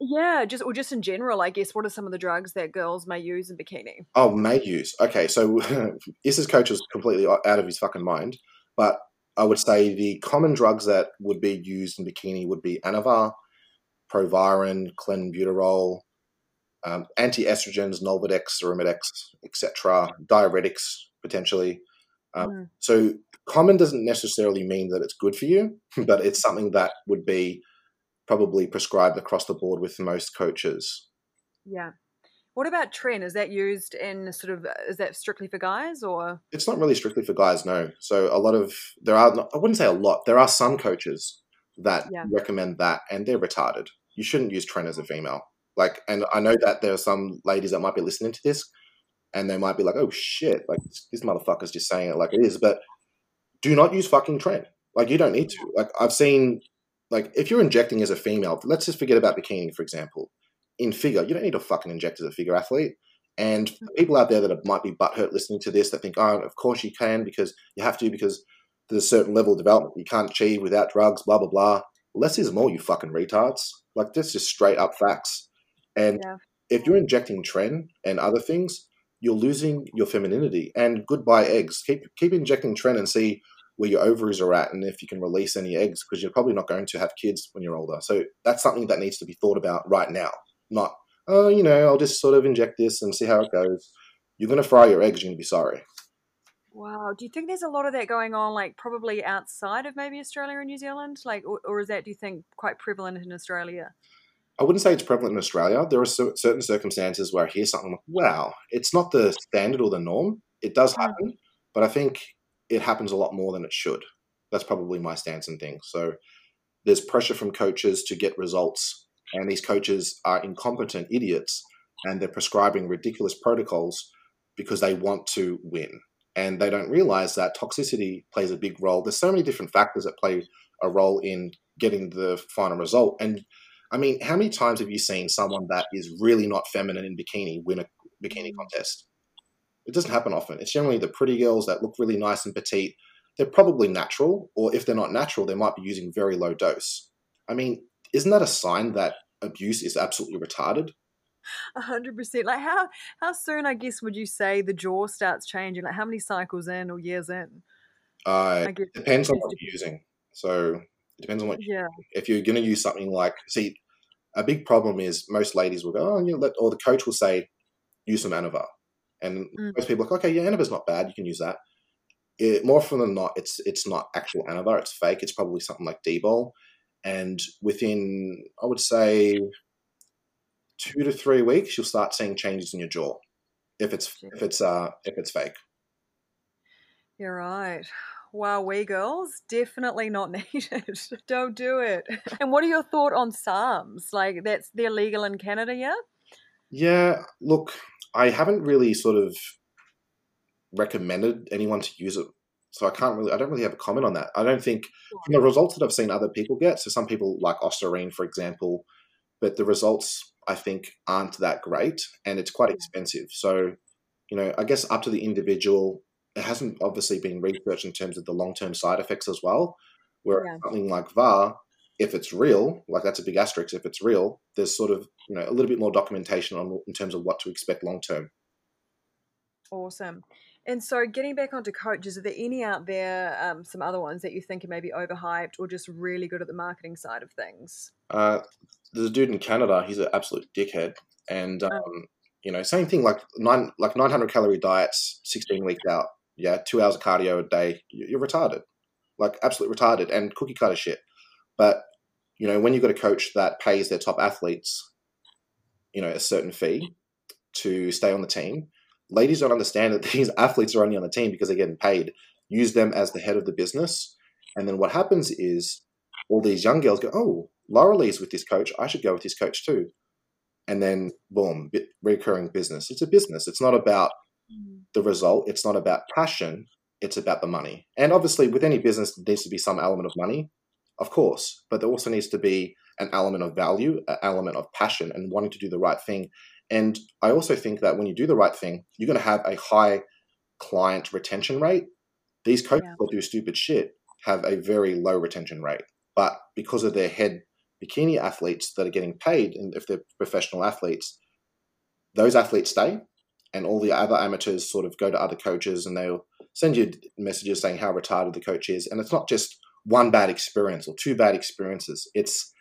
Yeah, just or just in general, I guess. What are some of the drugs that girls may use in bikini? Oh, may use. Okay, so <laughs> Issa's coach was completely out of his fucking mind. But I would say the common drugs that would be used in bikini would be Anavar, Proviron, Clenbuterol, um, anti-estrogens, Nolvadex, Arimidex, etc., diuretics potentially. Um, Mm. So common doesn't necessarily mean that it's good for you, <laughs> but it's something that would be probably prescribed across the board with most coaches. Yeah. What about Tren? Is that used in sort of is that strictly for guys or? it's not really strictly for guys, no. So a lot of there are not, I wouldn't say a lot. There are some coaches that Yeah. recommend that, and they're retarded. You shouldn't use Tren as a female. Like, and I know that there are some ladies that might be listening to this, and they might be like, "Oh shit!" Like this, this motherfucker's just saying it like it is. But do not use fucking Tren. Like you don't need to. Like I've seen, like if you're injecting as a female, let's just forget about bikini, for example. In figure, you don't need to fucking inject as a figure athlete. And Mm. people out there that might be butthurt listening to this that think, oh, of course you can because you have to because there's a certain level of development you can't achieve without drugs, blah, blah, blah. Less is more, you fucking retards. Like, that's just straight up facts. And Yeah. if you're injecting Tren and other things, you're losing your femininity. And goodbye eggs. Keep keep injecting Tren and see where your ovaries are at and if you can release any eggs because you're probably not going to have kids when you're older. So that's something that needs to be thought about right now. Not, oh, you know, I'll just sort of inject this and see how it goes. You're going to fry your eggs. You're going to be sorry. Wow. Do you think there's a lot of that going on, like probably outside of maybe Australia and New Zealand? Like, or, or is that, do you think, quite prevalent in Australia? I wouldn't say it's prevalent in Australia. There are certain circumstances where I hear something like, wow, it's not the standard or the norm. It does Mm. happen, but I think it happens a lot more than it should. That's probably my stance and thing. So there's pressure from coaches to get results, and these coaches are incompetent idiots, and they're prescribing ridiculous protocols because they want to win. And they don't realize that toxicity plays a big role. There's so many different factors that play a role in getting the final result. And I mean, how many times have you seen someone that is really not feminine in bikini win a bikini contest? It doesn't happen often. It's generally the pretty girls that look really nice and petite. They're probably natural, or if they're not natural, they might be using very low dose. I mean, isn't that a sign that abuse is absolutely retarded? A hundred percent. Like, how how soon, I guess, would you say the jaw starts changing? Like, how many cycles in or years in? Uh, I guess depends on what you're using. So it depends on what Yeah. if you're going to use something like see a big problem is most ladies will go oh you know, let, or the coach will say use some anavar and Mm. most people are like okay yeah anavar's not bad you can use that it, more often than not it's it's not actual anavar it's fake it's probably something like d-bol and within i would say two to three weeks you'll start seeing changes in your jaw if it's if it's uh if it's fake You're right. Wow, we girls definitely not <laughs> needed. Don't do it. And what are your thought on SARMs? Like that's they're legal in Canada, yeah? Yeah, look, I haven't really sort of recommended anyone to use it, so I can't really, I don't really have a comment on that. I don't think from the results that I've seen other people get, so some people like Ostarine, for example, but the results I think aren't that great, and it's quite expensive. So, you know, I guess up to the individual. It hasn't obviously been researched in terms of the long term side effects as well. Where Yeah. something like VAR, if it's real, like that's a big asterisk. If it's real, there's sort of you know a little bit more documentation on in terms of what to expect long term. Awesome. And so, getting back onto coaches, are there any out there, um, some other ones that you think are maybe overhyped or just really good at the marketing side of things? Uh, there's a dude in Canada. He's an absolute dickhead, and oh. um, oh. you know, same thing. Like nine, like 900 calorie diets, 16 weeks out. Yeah, two hours of cardio a day. You're retarded, like absolutely retarded, and cookie cutter shit. But you know, when you've got a coach that pays their top athletes, you know, a certain fee to stay on the team, ladies don't understand that <laughs> these athletes are only on the team because they're getting paid. Use them as the head of the business. And then what happens is all these young girls go, oh, Lauralie's with this coach. I should go with this coach too. And then, boom, recurring business. It's a business. It's not about. Mm. the result. It's not about passion. It's about the money. And obviously, with any business, there needs to be some element of money, of course, but there also needs to be an element of value, an element of passion, and wanting to do the right thing. And I also think that when you do the right thing, you're going to have a high client retention rate. These coaches yeah. that do stupid shit have a very low retention rate. But because of their head bikini athletes that are getting paid, and if they're professional athletes, those athletes stay, and all the other amateurs sort of go to other coaches and they'll send you messages saying how retarded the coach is. And it's not just one bad experience or two bad experiences. It's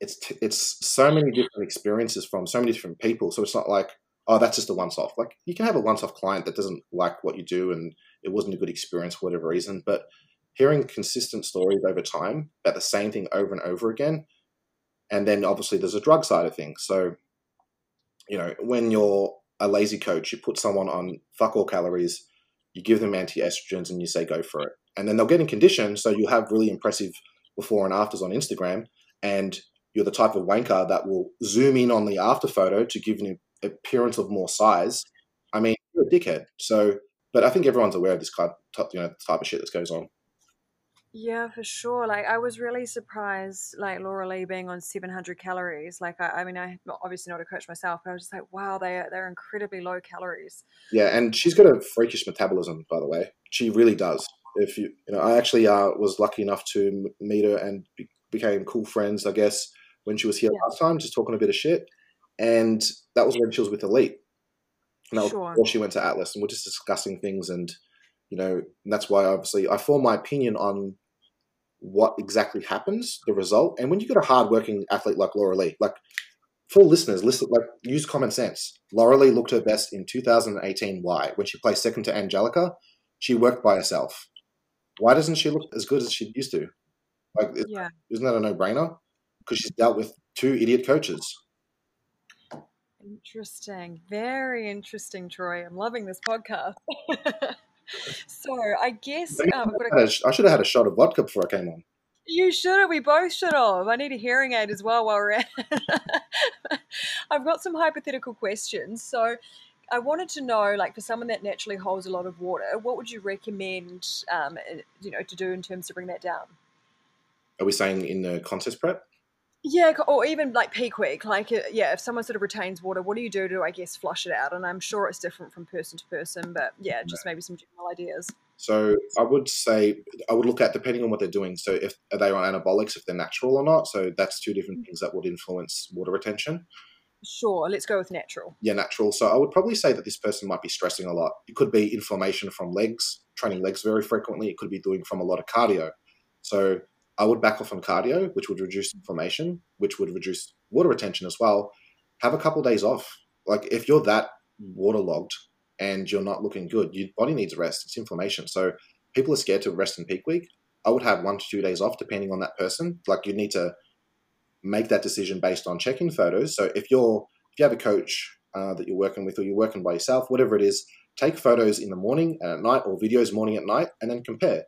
it's it's so many different experiences from so many different people. So it's not like oh that's just a once off. Like you can have a once off client that doesn't like what you do and it wasn't a good experience for whatever reason, but hearing consistent stories over time about the same thing over and over again, and then obviously there's a drug side of things. So you know when you're a lazy coach, you put someone on fuck all calories, you give them anti estrogens, and you say go for it, and then they'll get in condition. So you'll have really impressive before and afters on Instagram, and you're the type of wanker that will zoom in on the after photo to give an appearance of more size, I mean, you're a dickhead. So, but I think everyone's aware of this kind you know, type of shit that goes on. Yeah, for sure. Like I was really surprised, like Lauralie being on 700 calories. Like I, I mean, I'm obviously not a coach myself, but I was just like, wow, they are, they're incredibly low calories. Yeah, and she's got a freakish metabolism, by the way. She really does. If you, you know, I actually uh, was lucky enough to meet her and be, became cool friends, I guess, when she was here yeah. last time, just talking a bit of shit. And that was when she was with Elite. And that was sure. before she went to Atlas, and we're just discussing things. And, you know, and that's why obviously I form my opinion on what exactly happens, the result. And when you get a hardworking athlete like Lauralie, like for listeners, listen, like use common sense. Lauralie looked her best in 2018. Why? When she placed second to Angelica, she worked by herself. Why doesn't she look as good as she used to? Like, yeah. isn't that a no-brainer? because she's dealt with two idiot coaches. Interesting. Very interesting, Troy. I'm loving this podcast. <laughs> so I guess um, I should have had a shot of vodka before I came on. You should have. We both should have. I need a hearing aid as well while we're at it. <laughs> I've got some hypothetical questions. So I wanted to know, like, for someone that naturally holds a lot of water, what would you recommend, um, you know, to do in terms to bring that down? Are we saying in the contest prep? Yeah, or even like peak week. Like, uh, yeah, if someone sort of retains water, what do you do to, I guess, flush it out? And I'm sure it's different from person to person, but yeah, just maybe some general ideas. So I would say I would look at depending on what they're doing. So if are they on anabolics, if they're natural or not. So that's two different mm-hmm. things that would influence water retention. Sure, let's go with natural. Yeah, natural. So I would probably say that this person might be stressing a lot. It could be inflammation from legs, training legs very frequently. It could be doing from a lot of cardio. So I would back off on cardio, which would reduce inflammation, which would reduce water retention as well. Have a couple of days off. Like if you're that waterlogged and you're not looking good, your body needs rest. It's inflammation. So people are scared to rest in peak week. I would have one to two days off depending on that person. Like you need to make that decision based on checking photos. So if you're if you have a coach uh, that you're working with or you're working by yourself, whatever it is, take photos in the morning and at night or videos morning at night and then compare.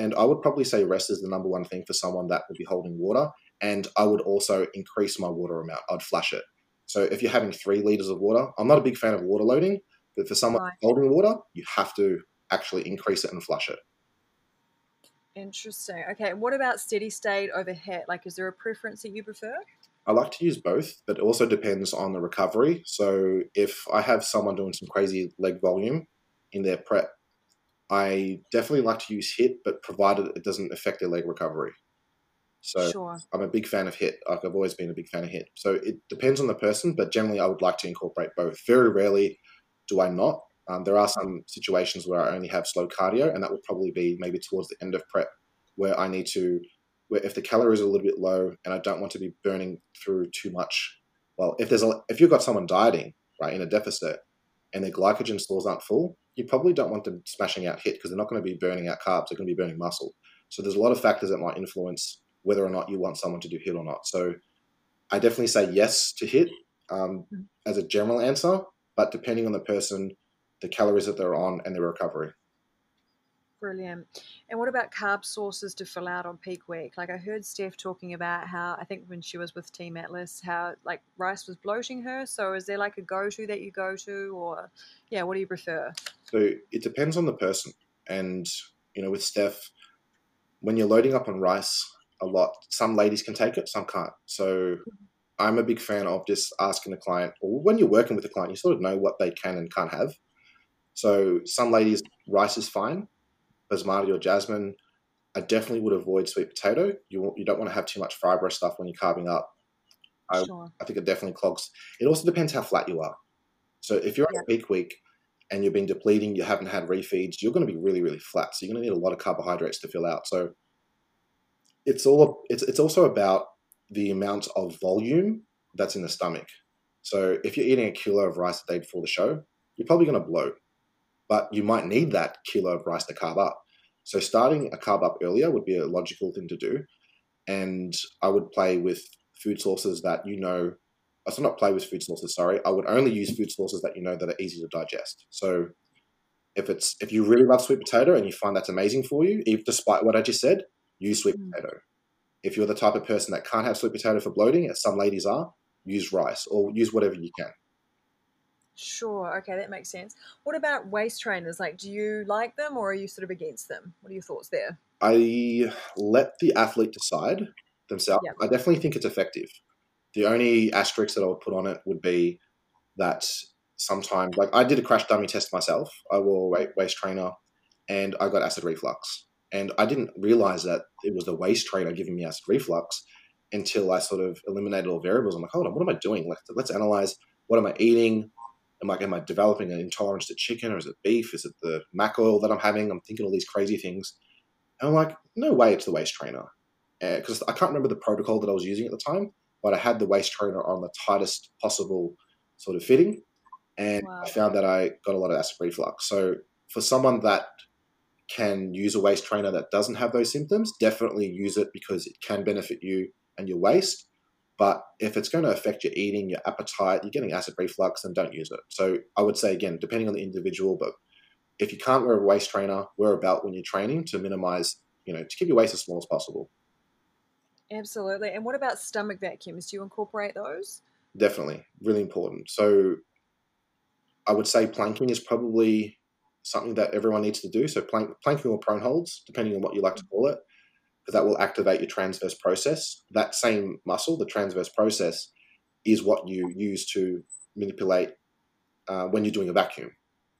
And I would probably say rest is the number one thing for someone that would be holding water. And I would also increase my water amount. I'd flush it. So if you're having three liters of water, I'm not a big fan of water loading, but for someone right. holding water, you have to actually increase it and flush it. Interesting. Okay. What about steady state over HIIT? Like, is there a preference that you prefer? I like to use both, but it also depends on the recovery. So if I have someone doing some crazy leg volume in their prep, I definitely like to use HIIT, but provided it doesn't affect their leg recovery. So sure. I'm a big fan of HIIT. Like I've always been a big fan of HIIT. So it depends on the person, but generally I would like to incorporate both. Very rarely do I not. Um, there are some situations where I only have slow cardio, and that would probably be maybe towards the end of prep, where I need to, where if the calories are a little bit low, and I don't want to be burning through too much. Well, if there's a, if you've got someone dieting right in a deficit, and their glycogen stores aren't full, you probably don't want them smashing out HIIT because they're not going to be burning out carbs; they're going to be burning muscle. So there's a lot of factors that might influence whether or not you want someone to do HIIT or not. So I definitely say yes to HIIT um, mm. as a general answer, but depending on the person, the calories that they're on, and their recovery. Brilliant. And what about carb sources to fill out on peak week? Like I heard Steph talking about how I think when she was with Team Atlas, how like rice was bloating her. So is there like a go to that you go to, or yeah, what do you prefer? So it depends on the person, and you know, with Steph, when you're loading up on rice a lot, some ladies can take it, some can't. So mm-hmm. I'm a big fan of just asking the client, or when you're working with the client, you sort of know what they can and can't have. So some ladies, rice is fine. Basmati or jasmine, I definitely would avoid sweet potato. You you don't want to have too much fibrous stuff when you're carbing up. I, sure. I think it definitely clogs. It also depends how flat you are. So if you're yeah. on a peak week and you've been depleting, you haven't had refeeds, you're going to be really really flat. So you're going to need a lot of carbohydrates to fill out. So it's all it's it's also about the amount of volume that's in the stomach. So if you're eating a kilo of rice the day before the show, you're probably going to bloat, but you might need that kilo of rice to carb up. So starting a carb up earlier would be a logical thing to do, and I would play with food sources that you know. I should not play with food sources. Sorry, I would only use food sources that you know that are easy to digest. So if it's if you really love sweet potato and you find that's amazing for you, if despite what I just said, use sweet mm. potato. If you're the type of person that can't have sweet potato for bloating, as some ladies are, use rice or use whatever you can. Sure. Okay, that makes sense. What about waist trainers? Like, do you like them or are you sort of against them? What are your thoughts there? I let the athlete decide themselves. Yep. I definitely think it's effective. The only asterisk that I would put on it would be that sometimes, like I did a crash dummy test myself. I wore a waist trainer and I got acid reflux. And I didn't realize that it was the waist trainer giving me acid reflux until I sort of eliminated all variables. I'm like, hold on, what am I doing? Let's, let's analyze what am I eating? Am I, am I developing an intolerance to chicken or is it beef? Is it the mac oil that I'm having? I'm thinking all these crazy things. And I'm like, no way it's the waist trainer. Because uh, I can't remember the protocol that I was using at the time, but I had the waist trainer on the tightest possible sort of fitting. And wow. I found that I got a lot of acid reflux. So for someone that can use a waist trainer that doesn't have those symptoms, definitely use it because it can benefit you and your waist. But if it's going to affect your eating, your appetite, you're getting acid reflux, then don't use it. So I would say again, depending on the individual, but if you can't wear a waist trainer, wear a belt when you're training to minimize, you know, to keep your waist as small as possible. Absolutely. And what about stomach vacuums? Do you incorporate those? Definitely, really important. So I would say planking is probably something that everyone needs to do. So plank, planking or prone holds, depending on what you like to mm. call it, that will activate your transverse process. That same muscle, the transverse process, is what you use to manipulate uh, when you're doing a vacuum.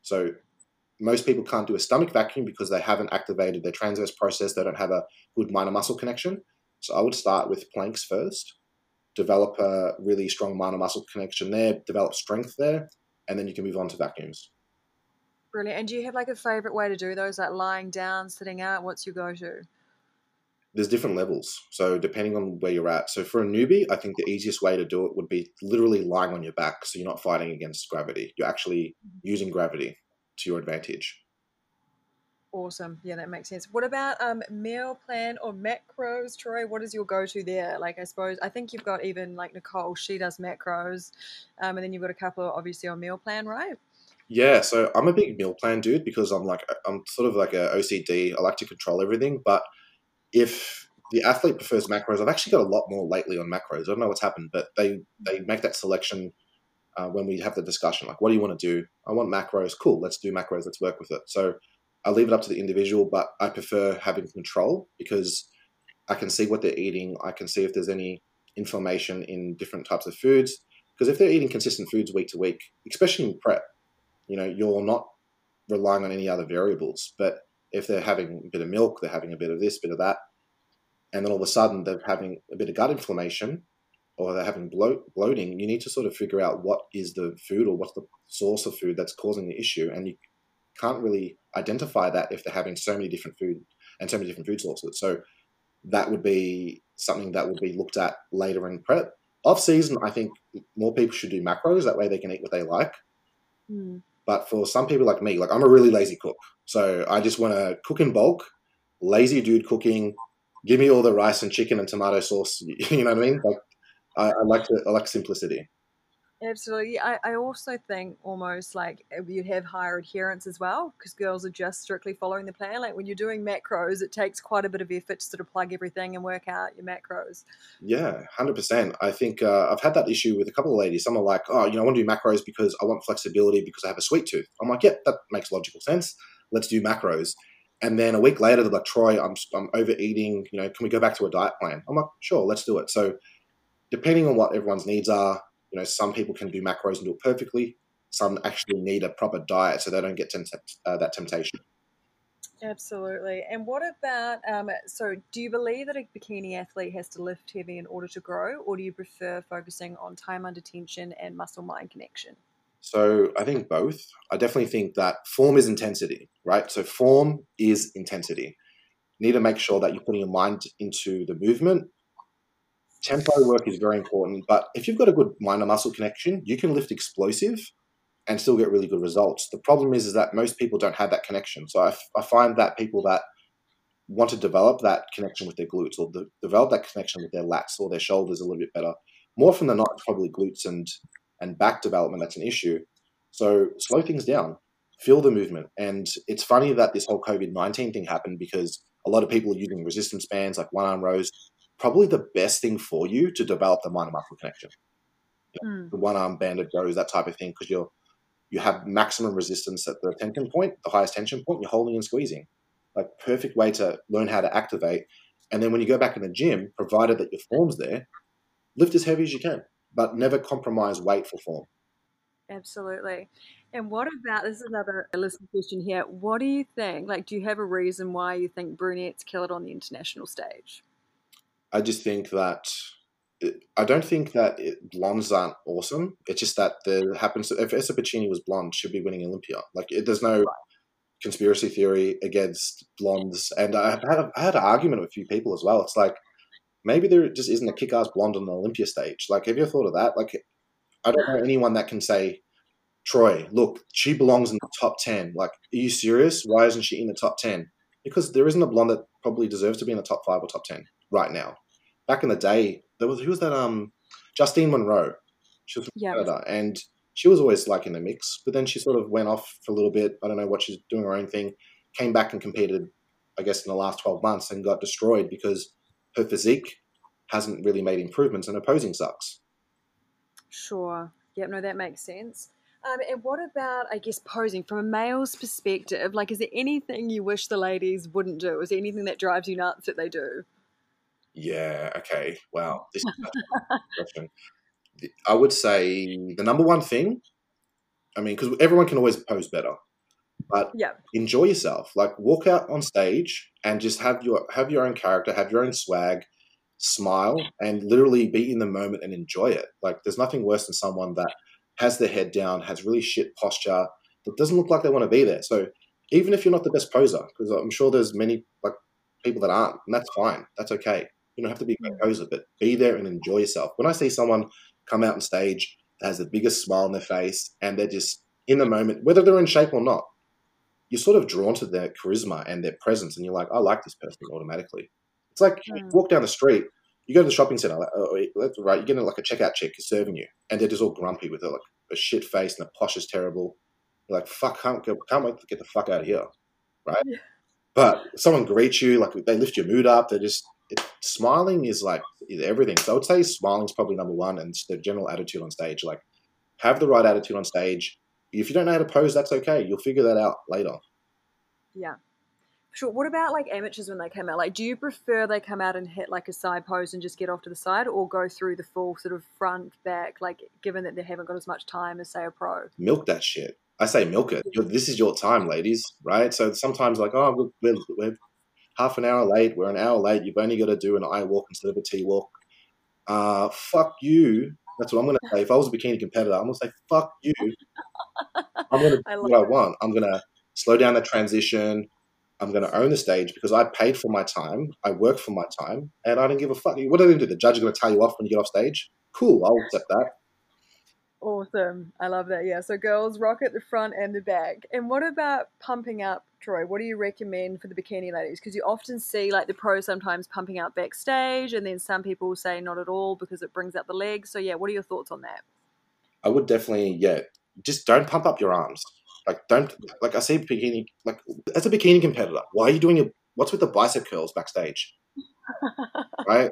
So most people can't do a stomach vacuum because they haven't activated their transverse process. They don't have a good mind muscle connection. So I would start with planks first, develop a really strong mind muscle connection there, develop strength there, and then you can move on to vacuums. Brilliant. And do you have like a favorite way to do those, like lying down, sitting out? What's your go to? There's different levels. So, depending on where you're at. So, for a newbie, I think the easiest way to do it would be literally lying on your back. So, you're not fighting against gravity. You're actually mm-hmm. using gravity to your advantage. Awesome. Yeah, that makes sense. What about um, meal plan or macros, Troy? What is your go to there? Like, I suppose, I think you've got even like Nicole, she does macros. Um, and then you've got a couple, of, obviously, on meal plan, right? Yeah, so I'm a big meal plan dude because I'm like I'm sort of like a OCD. I like to control everything, but if the athlete prefers macros, I've actually got a lot more lately on macros. I don't know what's happened, but they they make that selection uh, when we have the discussion. Like, what do you want to do? I want macros. Cool, let's do macros. Let's work with it. So I leave it up to the individual, but I prefer having control because I can see what they're eating. I can see if there's any inflammation in different types of foods. Because if they're eating consistent foods week to week, especially in prep, you know, you're not relying on any other variables. But if they're having a bit of milk, they're having a bit of this, bit of that, and then all of a sudden they're having a bit of gut inflammation, or they're having bloat, bloating, you need to sort of figure out what is the food or what's the source of food that's causing the issue. And you can't really identify that if they're having so many different food and so many different food sources. So that would be something that would be looked at later in prep. Off season, I think more people should do macros. That way they can eat what they like. Mm. But for some people like me, like I'm a really lazy cook. So I just want to cook in bulk, lazy dude cooking. Give me all the rice and chicken and tomato sauce. <laughs> You know what I mean? Like I, I like to, I like simplicity. Absolutely. I, I also think almost like you'd have higher adherence as well because girls are just strictly following the plan. Like when you're doing macros, it takes quite a bit of effort to sort of plug everything and work out your macros. Yeah, 100%. I think uh, I've had that issue with a couple of ladies. Some are like, oh, you know, I want to do macros because I want flexibility because I have a sweet tooth. I'm like, yeah, that makes logical sense. Let's do macros. And then a week later, they're like, Troy, I'm, I'm overeating. You know, can we go back to a diet plan? I'm like, sure, let's do it. So depending on what everyone's needs are, you know, some people can do macros and do it perfectly. Some actually need a proper diet so they don't get tempt- uh, that temptation. Absolutely. And what about, um, so do you believe that a bikini athlete has to lift heavy in order to grow, or do you prefer focusing on time under tension and muscle mind connection? So I think both. I definitely think that form is intensity, right? So form is intensity. You need to make sure that you're putting your mind into the movement tempo work is very important. But if you've got a good mind muscle connection, you can lift explosive and still get really good results. The problem is, is that most people don't have that connection. So I, I find that people that want to develop that connection with their glutes or the, develop that connection with their lats or their shoulders a little bit better, more often than not, it's probably glutes and and back development that's an issue. So slow things down, feel the movement. And it's funny that this whole COVID 19 thing happened because a lot of people are using resistance bands like one arm rows probably the best thing for you to develop the mind muscle connection. You know, mm. The one arm banded goes, that type of thing, because you're you have maximum resistance at the tension point, the highest tension point, you're holding and squeezing. Like perfect way to learn how to activate. And then when you go back in the gym, provided that your form's there, lift as heavy as you can, but never compromise weight for form. Absolutely. And what about this is another listener question here. What do you think? Like, do you have a reason why you think brunettes kill it on the international stage? I just think that uh, I don't think that it, blondes aren't awesome. It's just that there happens to, if Elisa Pecini was blonde, she'd be winning Olympia. Like it, there's no conspiracy theory against blondes, and I had a, I had an argument with a few people as well. It's like maybe there just isn't a kick-ass blonde on the Olympia stage. Like, have you ever thought of that? Like, I don't know anyone that can say, Troy, look, she belongs in the top ten. Like, are you serious? Why isn't she in the top ten? Because there isn't a blonde that probably deserves to be in the top five or top ten right now. Back in the day, there was who was that? Um, Justine Munro. She was from yep. Canada, and she was always like in the mix. But then she sort of went off for a little bit. I don't know what she's doing her own thing. Came back and competed, I guess, in the last twelve months, and got destroyed because her physique hasn't really made improvements, and her posing sucks. Sure. Yep. No, that makes sense. Um, and what about, I guess, posing from a male's perspective? Like, is there anything you wish the ladies wouldn't do? Is there anything that drives you nuts that they do? Yeah. Okay. Wow. This is a <laughs> question. I would say the number one thing. I mean, because everyone can always pose better, but yeah. enjoy yourself. Like walk out on stage and just have your have your own character, have your own swag, smile, and literally be in the moment and enjoy it. Like there's nothing worse than someone that has their head down, has really shit posture, that doesn't look like they want to be there. So even if you're not the best poser, because I'm sure there's many like people that aren't, and that's fine. That's okay. You don't have to be a great but be there and enjoy yourself. When I see someone come out on stage that has the biggest smile on their face and they're just in the moment, whether they're in shape or not, you're sort of drawn to their charisma and their presence, and you're like, I like this person automatically. It's like mm. you walk down the street, you go to the shopping center, like, oh, right, you're getting like a checkout chick is serving you, and they're just all grumpy with a, like a shit face and the posh is terrible. You're like, fuck, can't, can't wait to get the fuck out of here, right? Yeah. But someone greets you, like they lift your mood up. They're just it, smiling is like is everything. So I would say smiling is probably number one, and the general attitude on stage. Like, have the right attitude on stage. If you don't know how to pose, that's okay. You'll figure that out later. Yeah. Sure. What about like amateurs when they come out? Like, do you prefer they come out and hit like a side pose and just get off to the side, or go through the full sort of front back? Like, given that they haven't got as much time as say a pro. Milk that shit. I say milk it. This is your time, ladies, right? So sometimes like, oh, we're, we're half an hour late, we're an hour late, you've only got to do an I walk instead of a T walk. uh, fuck you. That's what I'm going to say. If I was a bikini competitor, I'm going to say, fuck you. <laughs> I'm going to do what I want. I'm going to slow down the transition. I'm going to own the stage because I paid for my time. I work for my time, and I don't give a fuck. What are they going to do? The judge is going to tell you off when you get off stage? Cool, I'll accept that. Awesome. I love that. Yeah. So girls rock at the front and the back. And what about pumping up, Troy? What do you recommend for the bikini ladies? Because you often see like the pros sometimes pumping out backstage, and then some people say not at all because it brings out the legs. So yeah, what are your thoughts on that? I would definitely, yeah, just don't pump up your arms. Like don't like I see bikini like as a bikini competitor, why are you doing your what's with the bicep curls backstage? <laughs> right?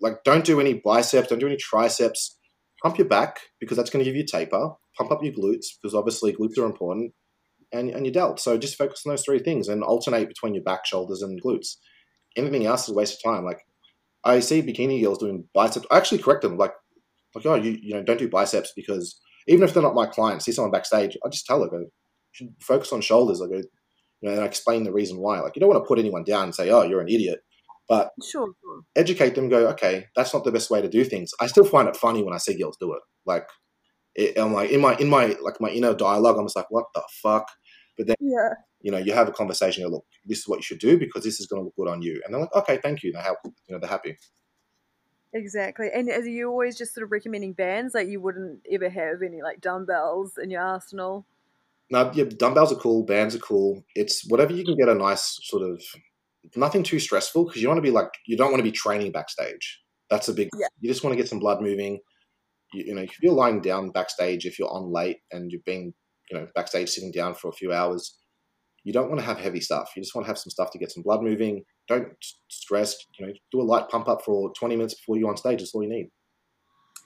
Like don't do any biceps, don't do any triceps pump your back because that's going to give you taper. Pump up your glutes because obviously glutes are important, and and your delts. So just focus on those three things and alternate between your back, shoulders, and glutes. Anything else is a waste of time. Like I see bikini girls doing biceps. I actually correct them like like oh you you know don't do biceps because even if they're not my client, see someone backstage, I just tell her go should focus on shoulders. I go you know and I explain the reason why. Like you don't want to put anyone down and say oh you're an idiot. But sure. educate them. Go, okay, that's not the best way to do things. I still find it funny when I see girls do it. Like, it, I'm like in my in my like my inner dialogue. I'm just like, what the fuck? But then, yeah, you know, you have a conversation. You're look, this is what you should do because this is going to look good on you. And they're like, okay, thank you. They help. You know, they're happy. Exactly. And are you always just sort of recommending bands? Like you wouldn't ever have any like dumbbells in your arsenal? No, yeah, dumbbells are cool. Bands are cool. It's whatever you can get a nice sort of nothing too stressful because you want to be like you don't want to be training backstage. That's a big. Yeah. You just want to get some blood moving. You, you know, if you're lying down backstage, if you're on late and you've been, you know, backstage sitting down for a few hours, you don't want to have heavy stuff. You just want to have some stuff to get some blood moving. Don't stress. You know, do a light pump up for 20 minutes before you're on stage. That's all you need.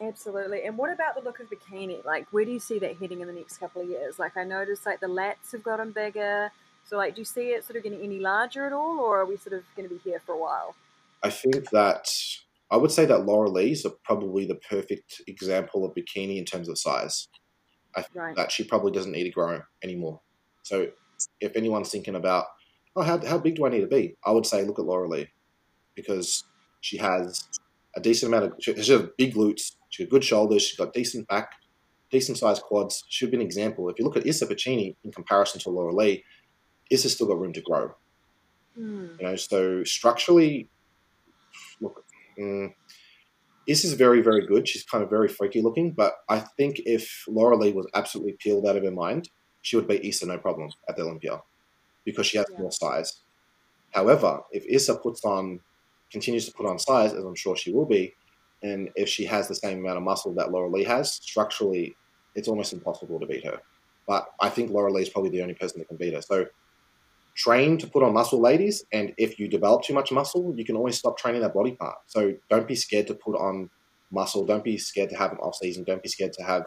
Absolutely. And what about the look of bikini? Like, where do you see that heading in the next couple of years? Like, I noticed like the lats have gotten bigger. So, like, do you see it sort of getting any larger at all, or are we sort of going to be here for a while? I think that I would say that Lauralie's are probably the perfect example of bikini in terms of size. I think right. that she probably doesn't need to grow anymore. So, if anyone's thinking about, oh, how, how big do I need to be? I would say look at Lauralie because she has a decent amount of, she has big glutes, she's got good shoulders, she's got decent back, decent sized quads. Should be an example. If you look at Elisa Pecini in comparison to Lauralie, is there still got room to grow? Mm. You know, so structurally, look, mm, Is is very, very good. She's kind of very freaky looking, but I think if Lauralie was absolutely peeled out of her mind, she would beat Issa no problem at the Olympia because she has yeah. more size. However, if Issa puts on, continues to put on size, as I'm sure she will be, and if she has the same amount of muscle that Lauralie has, structurally, it's almost impossible to beat her. But I think Lauralie is probably the only person that can beat her. So train to put on muscle, ladies. And if you develop too much muscle, you can always stop training that body part. So don't be scared to put on muscle. Don't be scared to have an off season. Don't be scared to have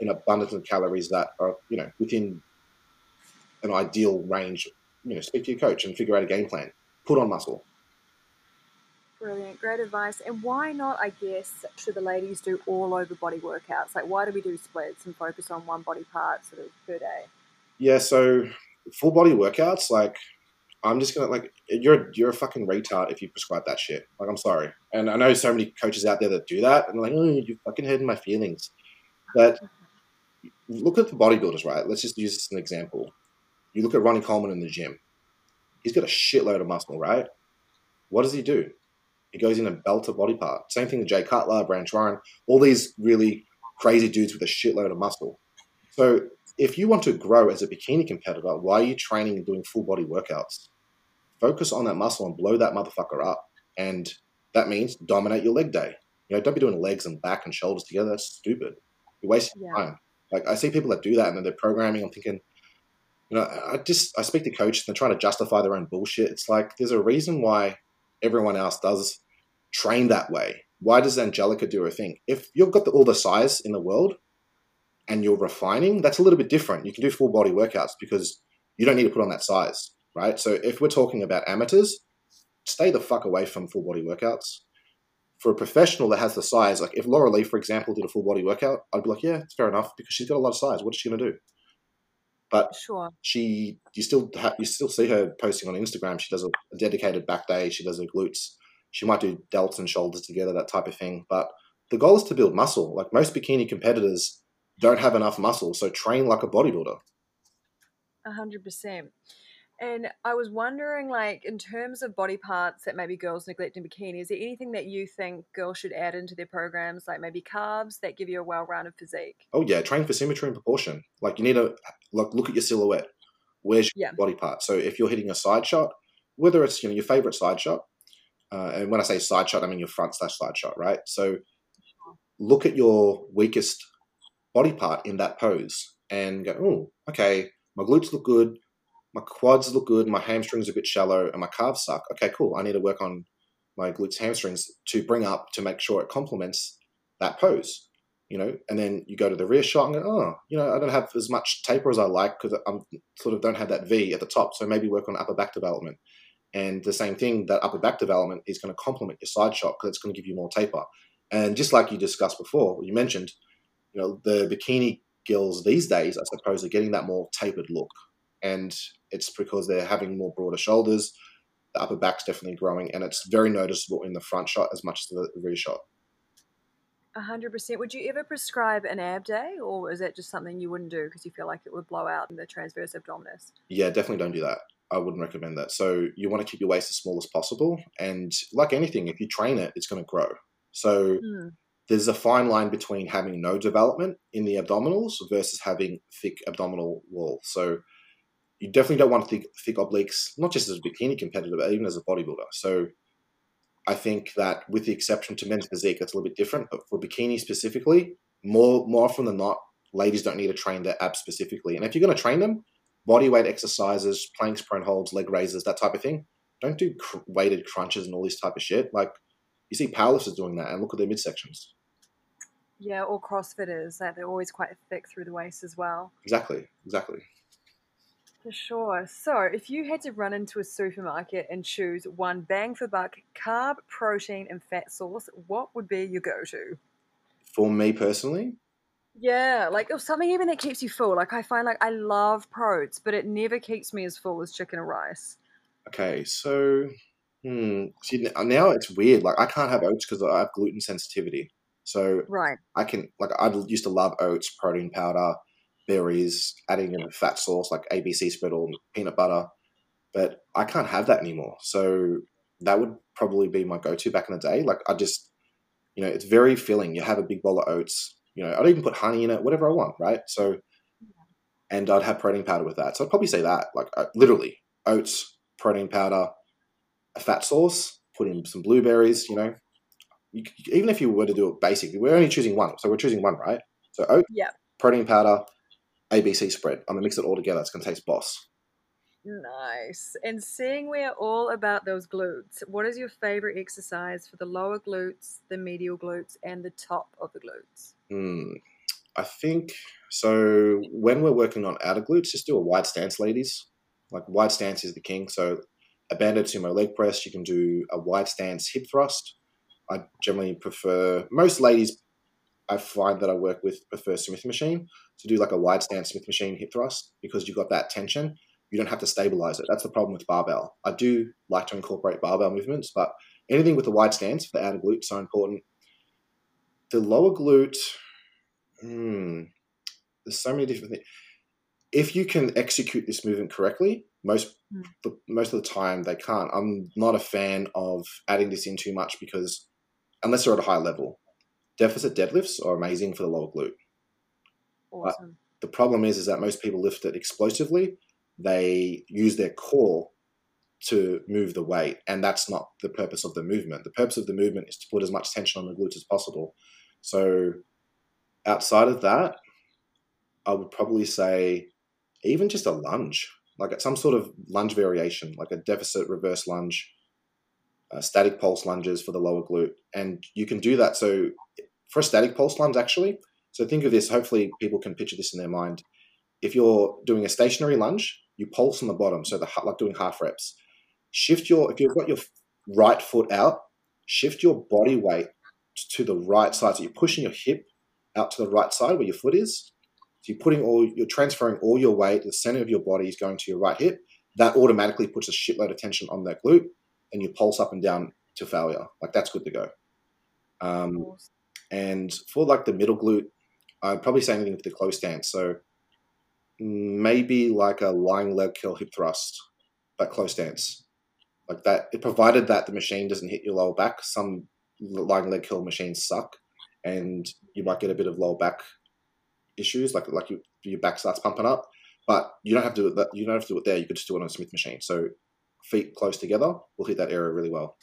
an abundance of calories that are you know within an ideal range. You know, speak to your coach and figure out a game plan. Put on muscle. Brilliant, great advice. And why not, I guess, should the ladies do all over body workouts? Like, why do we do splits and focus on one body part sort of per day? Yeah, so full body workouts, like I'm just gonna like you're you're a fucking retard if you prescribe that shit. Like I'm sorry, and I know so many coaches out there that do that, and like, oh, you fucking hurting my feelings. But look at the bodybuilders, right? Let's just use this as an example. You look at Ronnie Coleman in the gym. He's got a shitload of muscle, right? What does he do? He goes in and belts a body part. Same thing with Jay Cutler, Branch Warren, all these really crazy dudes with a shitload of muscle. So if you want to grow as a bikini competitor, why are you training and doing full body workouts? Focus on that muscle and blow that motherfucker up. And that means dominate your leg day. You know, don't be doing legs and back and shoulders together. That's stupid. You're wasting yeah. time. Like I see people that do that and then they're programming. I'm thinking, you know, I just I speak to coaches and they're trying to justify their own bullshit. It's like there's a reason why everyone else does train that way. Why does Angelica do her thing? If you've got the, all the size in the world, and you're refining, that's a little bit different. You can do full body workouts because you don't need to put on that size, right? So if we're talking about amateurs, stay the fuck away from full body workouts. For a professional that has the size, like if Lauralie, for example, did a full body workout, I'd be like, yeah, it's fair enough because she's got a lot of size. What is she going to do? But sure. she, you still have, you still see her posting on Instagram. She does a, a dedicated back day. She does her glutes. She might do delts and shoulders together, that type of thing. But the goal is to build muscle. Like most bikini competitors don't have enough muscle, so train like a bodybuilder. A hundred percent. And I was wondering, like, in terms of body parts that maybe girls neglect in bikini, is there anything that you think girls should add into their programs, like maybe carbs that give you a well-rounded physique? Oh yeah, train for symmetry and proportion. Like you need to look look at your silhouette. Where's your Yeah. body part? So if you're hitting a side shot, whether it's you know your favorite side shot, uh, and when I say side shot, I mean your front slash side shot, right? So look at your weakest body part in that pose and go, oh, okay, my glutes look good, my quads look good, my hamstrings are a bit shallow, and my calves suck. Okay, cool. I need to work on my glutes, hamstrings to bring up to make sure it complements that pose. You know, and then you go to the rear shot and go, oh, you know, I don't have as much taper as I like because I'm sort of don't have that V at the top. So maybe work on upper back development. And the same thing, that upper back development is going to complement your side shot because it's going to give you more taper. And just like you discussed before, you mentioned, you know, the bikini girls these days, I suppose, are getting that more tapered look. And it's because they're having more broader shoulders. The upper back's definitely growing, and it's very noticeable in the front shot as much as the rear shot. A hundred percent. Would you ever prescribe an ab day, or is that just something you wouldn't do because you feel like it would blow out the transverse abdominis? Yeah, definitely don't do that. I wouldn't recommend that. So you want to keep your waist as small as possible, and like anything, if you train it, it's going to grow. So Hmm. There's a fine line between having no development in the abdominals versus having thick abdominal wall. So you definitely don't want thick, thick obliques, not just as a bikini competitor, but even as a bodybuilder. So I think that with the exception to men's physique, that's a little bit different. But for bikini specifically, more more often than not, ladies don't need to train their abs specifically. And if you're going to train them, body weight exercises, planks, prone holds, leg raises, that type of thing. Don't do cr- weighted crunches and all this type of shit. Like you see powerlifters doing that, and look at their midsections. Yeah, or CrossFitters, that they're always quite thick through the waist as well. Exactly, exactly. For sure. So, if you had to run into a supermarket and choose one bang for buck carb, protein, and fat source, what would be your go to? For me personally, Yeah, like or something even that keeps you full. Like I find like I love protes, but it never keeps me as full as chicken or rice. okay, so hmm, see now it's weird. Like I can't have oats because I have gluten sensitivity. So Right. I can like I used to love oats, protein powder, berries, adding in a fat sauce like ABC spread or peanut butter, but I can't have that anymore. So that would probably be my go-to back in the day. Like I just, you know, it's very filling. You have a big bowl of oats. You know, I'd even put honey in it, whatever I want, right? So, and I'd have protein powder with that. So I'd probably say that, like uh, literally oats, protein powder, a fat sauce, put in some blueberries. You know, you, even if you were to do it basic, we're only choosing one, so we're choosing one, right? So oat, Yeah. protein powder, ABC spread. I'm gonna mix it all together. It's gonna taste boss. Nice. And seeing we're all about those glutes, what is your favorite exercise for the lower glutes, the medial glutes, and the top of the glutes? Hmm. I think so. When we're working on outer glutes, just do a wide stance, ladies. Like wide stance is the king. So a banded sumo leg press, you can do a wide stance hip thrust. I generally prefer most ladies. I find that I work with prefer Smith machine to do like a wide stance Smith machine hip thrust because you've got that tension. You don't have to stabilize it. That's the problem with barbell. I do like to incorporate barbell movements, but anything with a wide stance for the outer glute so important. The lower glute, Hmm. There's so many different things. If you can execute this movement correctly, most Hmm. the, most of the time they can't. I'm not a fan of adding this in too much because unless they're at a high level, deficit deadlifts are amazing for the lower glute. Awesome. The problem is, is that most people lift it explosively. They use their core to move the weight, and that's not the purpose of the movement. The purpose of the movement is to put as much tension on the glutes as possible. So, outside of that, I would probably say even just a lunge, like some sort of lunge variation, like a deficit reverse lunge, uh, static pulse lunges for the lower glute, and you can do that. So, for a static pulse lunge, actually, so think of this. Hopefully, people can picture this in their mind. If you're doing a stationary lunge, you pulse on the bottom, so the like doing half reps. Shift your if you've got your right foot out, shift your body weight to the right side. So you're pushing your hip out to the right side where your foot is. So you're putting all you're transferring all your weight. The center of your body is going to your right hip. That automatically puts a shitload of tension on that glute, and you pulse up and down to failure. Like that's good to go. Um, and for like the middle glute, I'd probably say anything with the close stance. So maybe like a lying leg curl hip thrust, but close stance. Like that, it provided that the machine doesn't hit your lower back. Some lying leg curl machines suck, and you might get a bit of lower back issues, like like you, your back starts pumping up. But you don't have to do it. You don't have to do it there. You could just do it on a Smith machine. So feet close together will hit that area really well.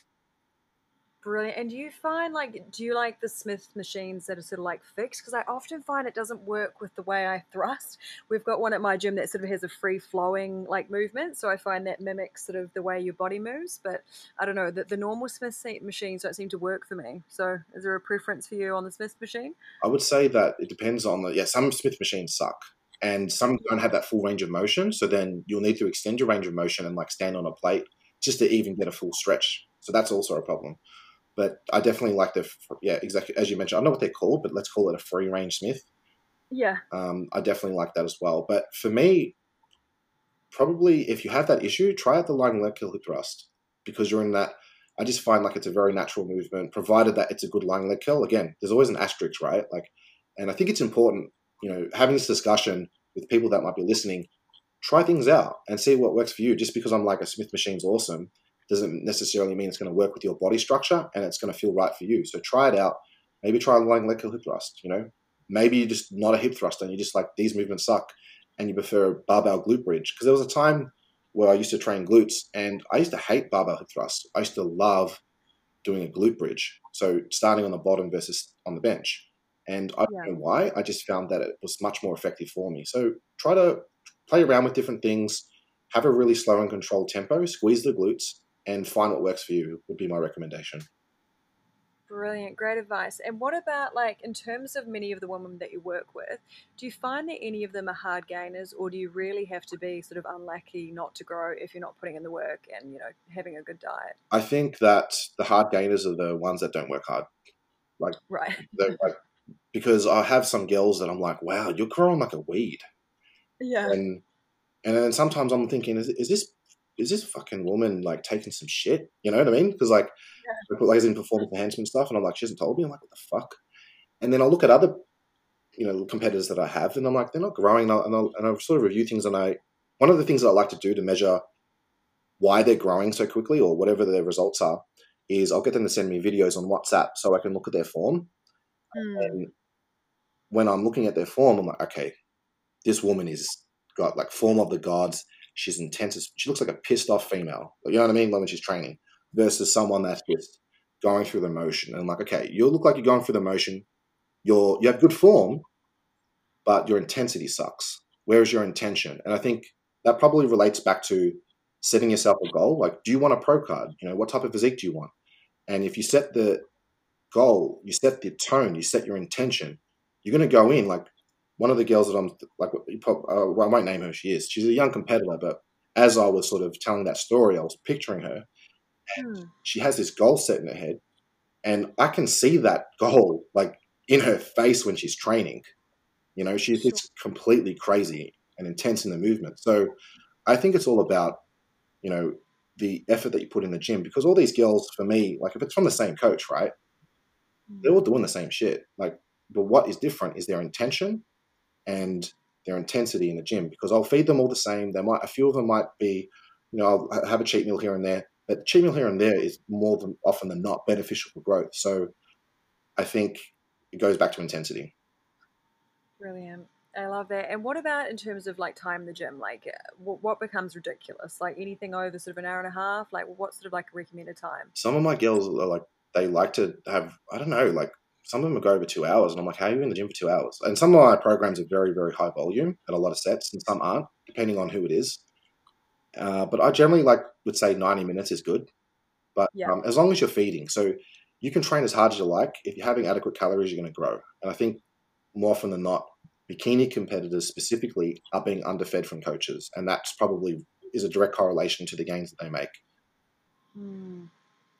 Brilliant. And do you find like, do you like the Smith machines that are sort of like fixed? Because I often find it doesn't work with the way I <laughs> thrust. We've got one at my gym that sort of has a free flowing like movement. So I find that mimics sort of the way your body moves. But I don't know, that the normal Smith machines don't seem to work for me. So is there a preference for you on the Smith machine? I would say that it depends on the, yeah, some Smith machines suck and some don't have that full range of motion. So then you'll need to extend your range of motion and like stand on a plate just to even get a full stretch. So that's also a problem. But I definitely like the yeah exactly as you mentioned. I don't know what they're called, but let's call it a free range Smith. Yeah. Um, I definitely like that as well. But for me, probably if you have that issue, try out the lying leg curl hip thrust because you're in that. I just find like it's a very natural movement, provided that it's a good lying leg curl. Again, there's always an asterisk, right? Like, and I think it's important, you know, having this discussion with people that might be listening. Try things out and see what works for you. Just because I'm like a Smith machine's awesome doesn't necessarily mean it's going to work with your body structure and it's going to feel right for you. So try it out. Maybe try a lying leg hip thrust. You know, maybe you're just not a hip thruster and you're just like these movements suck and you prefer a barbell glute bridge. Because there was a time where I used to train glutes and I used to hate barbell hip thrust. I used to love doing a glute bridge. So starting on the bottom versus on the bench. And I don't know why. I just found that it was much more effective for me. So try to play around with different things, have a really slow and controlled tempo, squeeze the glutes, and find what works for you would be my recommendation. Brilliant, great advice. And what about like in terms of many of the women that you work with, do you find that any of them are hard gainers or do you really have to be sort of unlucky not to grow if you're not putting in the work and, you know, having a good diet? I think that the hard gainers are the ones that don't work hard. Like right. like because I have some girls that I'm like, wow, you're growing like a weed. Yeah. And and then sometimes I'm thinking, is, is this is this fucking woman like taking some shit? You know what I mean? Because like, yeah. I put like in performance enhancement stuff, and I'm like, she hasn't told me. I'm like, what the fuck? And then I look at other, you know, competitors that I have, and I'm like, they're not growing. And, I'll, and, i sort of review things, and I one of the things that I like to do to measure why they're growing so quickly or whatever their results are is I'll get them to send me videos on WhatsApp so I can look at their form. Mm. And when I'm looking at their form, I'm like, okay, this woman is got like form of the gods she's intense. She looks like a pissed off female. You know what I mean? When she's training versus someone that's just going through the motion. And like, okay, you look like you're going through the motion. You're you have good form, but your intensity sucks. Where is your intention? And I think that probably relates back to setting yourself a goal. Like, do you want a pro card? You know, what type of physique do you want? And if you set the goal, you set the tone, you set your intention, you're going to go in like one of the girls that I'm like, uh, well, I won't name her. She is. She's a young competitor, but as I was sort of telling that story, I was picturing her. And hmm. she has this goal set in her head, and I can see that goal like in her face when she's training. You know, she's it's completely crazy and intense in the movement. So I think it's all about, you know, the effort that you put in the gym because all these girls, for me, like if it's from the same coach, right? They're all doing the same shit. Like, but what is different is their intention and their intensity in the gym because I'll feed them all the same. They might a few of them might be, you know, I'll have a cheat meal here and there, but cheat meal here and there is more than often than not beneficial for growth. So I think it goes back to intensity. Brilliant. I love that. And what about in terms of like time in the gym? Like, uh, what becomes ridiculous? Like anything over sort of an hour and a half? Like, what sort of like recommended time? Some of my girls are like they like to have I don't know like some of them go over two hours, and I'm like, how are you in the gym for two hours? And some of my programs are very, very high volume and a lot of sets, and some aren't, depending on who it is. Uh, but I generally like would say 90 minutes is good, but yeah. um, as long as you're feeding, so you can train as hard as you like. If you're having adequate calories, you're going to grow. And I think more often than not, bikini competitors specifically are being underfed from coaches, and that's probably is a direct correlation to the gains that they make. Hmm,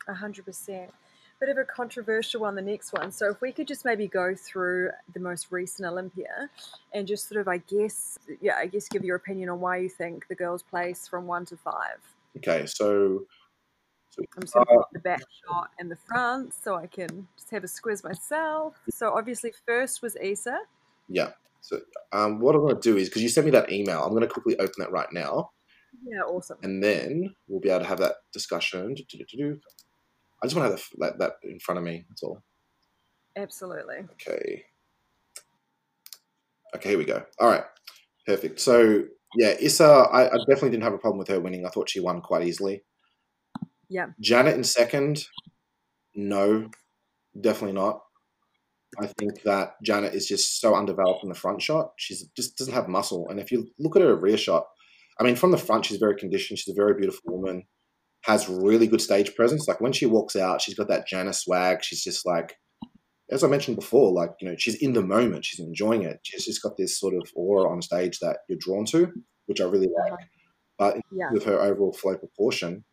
a hundred percent bit of a controversial one, the next one. So if we could just maybe go through the most recent Olympia and just sort of, I guess, yeah, I guess give your opinion on why you think the girls place from one to five. Okay, so I'm just going to put the back shot and the front so I can just have a squiz myself. So obviously, first was Isa. Yeah. So um, what I'm going to do is because you sent me that email, I'm going to quickly open that right now. Yeah, awesome. And then we'll be able to have that discussion. I just want to have that, that in front of me. That's all. Absolutely. Okay. Okay, here we go. All right. Perfect. So yeah, Issa, I, I definitely didn't have a problem with her winning. I thought she won quite easily. Yeah. Janet in second, no, definitely not. I think that Janet is just so undeveloped in the front shot. She's just doesn't have muscle. And if you look at her rear shot, I mean, from the front, she's very conditioned. She's a very beautiful woman, has really good stage presence. Like when she walks out, she's got that Janet swag. She's just like, as I mentioned before, like, you know, she's in the moment. She's enjoying it. She's just got this sort of aura on stage that you're drawn to, which I really like. But yeah. with her overall flow proportion,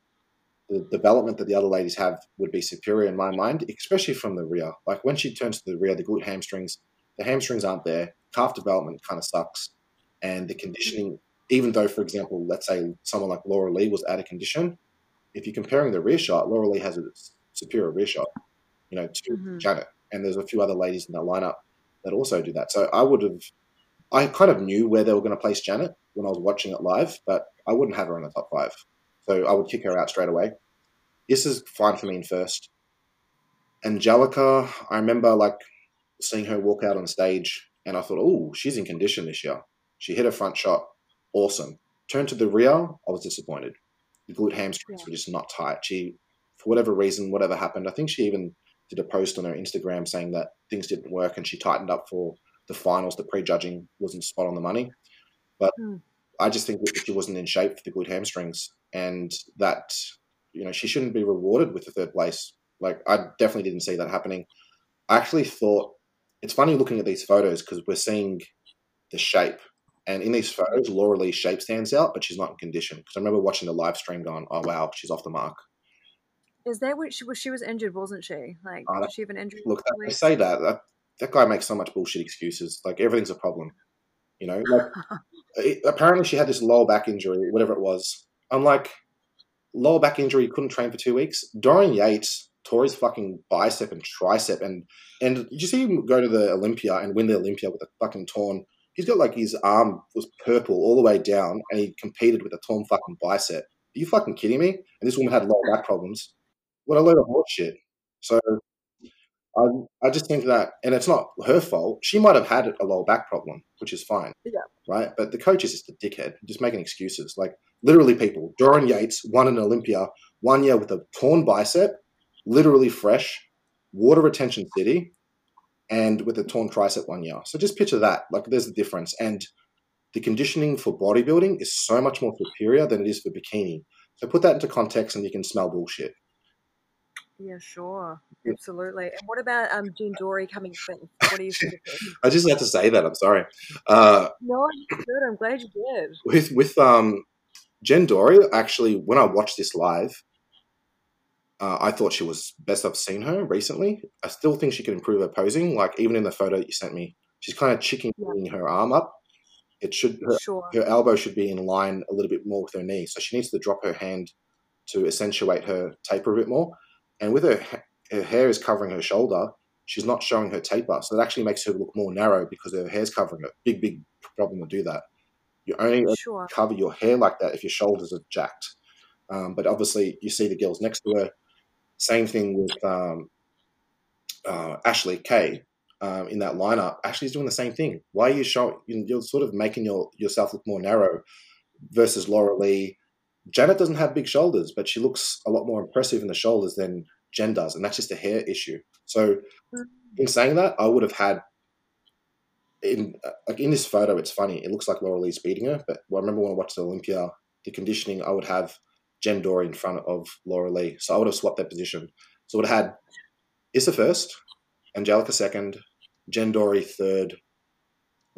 the development that the other ladies have would be superior in my mind, especially from the rear. Like when she turns to the rear, the glute hamstrings, the hamstrings aren't there. Calf development kind of sucks. And the conditioning, even though, for example, let's say someone like Lauralie was out of condition, if you're comparing the rear shot, Lauralie has a superior rear shot, you know, to Mhm. Janet. And there's a few other ladies in that lineup that also do that. So I would have, I kind of knew where they were going to place Janet when I was watching it live, but I wouldn't have her in the top five. So I would kick her out straight away. This is fine for me in first. Angelica, I remember like seeing her walk out on stage and I thought, oh, she's in condition this year. She hit her front shot. Awesome. Turned to the rear, I was disappointed. The glute hamstrings Yeah. were just not tight. She, for whatever reason, whatever happened, I think she even did a post on her Instagram saying that things didn't work and she tightened up for the finals. The prejudging wasn't spot on the money. But Hmm. I just think that she wasn't in shape for the glute hamstrings and that, you know, she shouldn't be rewarded with the third place. Like, I definitely didn't see that happening. I actually thought it's funny looking at these photos because we're seeing the shape. And in these photos, Lauralie's shape stands out, but she's not in condition. Because I remember watching the live stream going, oh, wow, she's off the mark. Is that what she was? She was injured, wasn't she? Like, Oh, did she have an injury? Look, they say that, that. That guy makes so much bullshit excuses. Like, everything's a problem. You know? Like, <laughs> it, apparently she had this lower back injury, whatever it was. I'm like, lower back injury, couldn't train for two weeks. Dorian Yates tore his fucking bicep and tricep, and and did you see him go to the Olympia and win the Olympia with a fucking torn? He's got like his arm was purple all the way down, and he competed with a torn fucking bicep. Are you fucking kidding me? And this woman had lower back problems. What a load of horse shit. So I, I just think that, and it's not her fault. She might have had a lower back problem, which is fine. Yeah. Right. But the coach is just a dickhead, just making excuses. Like literally, people. Dorian Yates won an Olympia one year with a torn bicep, literally fresh, water retention city, and with a torn tricep one year. So just picture that. Like there's the difference. And the conditioning for bodybuilding is so much more superior than it is for bikini. So put that into context and you can smell bullshit. Yeah, sure, absolutely. And what about um Jen Dorie coming fifth? What do you think? <laughs> I just had to say that. I'm sorry. Uh, No, you good. I'm glad you did. with with um, Jen Dorie, actually, when I watched this live, uh, I thought she was best I've seen her recently. I still think she could improve her posing. Like even in the photo that you sent me, she's kind of chickening her arm up. It should her, Sure. her elbow should be in line a little bit more with her knee, so she needs to drop her hand to accentuate her taper a bit more. And with her her hair is covering her shoulder, she's not showing her taper, so that actually makes her look more narrow because her hair's covering it. Big big problem to do that. You only Sure. cover your hair like that if your shoulders are jacked. Um, but obviously, you see the girls next to her. Same thing with um, uh, Ashley Kay um, in that lineup. Ashley's doing the same thing. Why are you showing? You're sort of making your yourself look more narrow versus Lauralie. Janet doesn't have big shoulders, but she looks a lot more impressive in the shoulders than Jen does, and that's just a hair issue. So, in saying that, I would have had in uh, like in this photo, it's funny. It looks like Lauralie's beating her, but I remember when I watched the Olympia, the conditioning, I would have Jen Dorie in front of Lauralie, so I would have swapped that position. So I would have had Issa first, Angelica second, Jen Dorie third,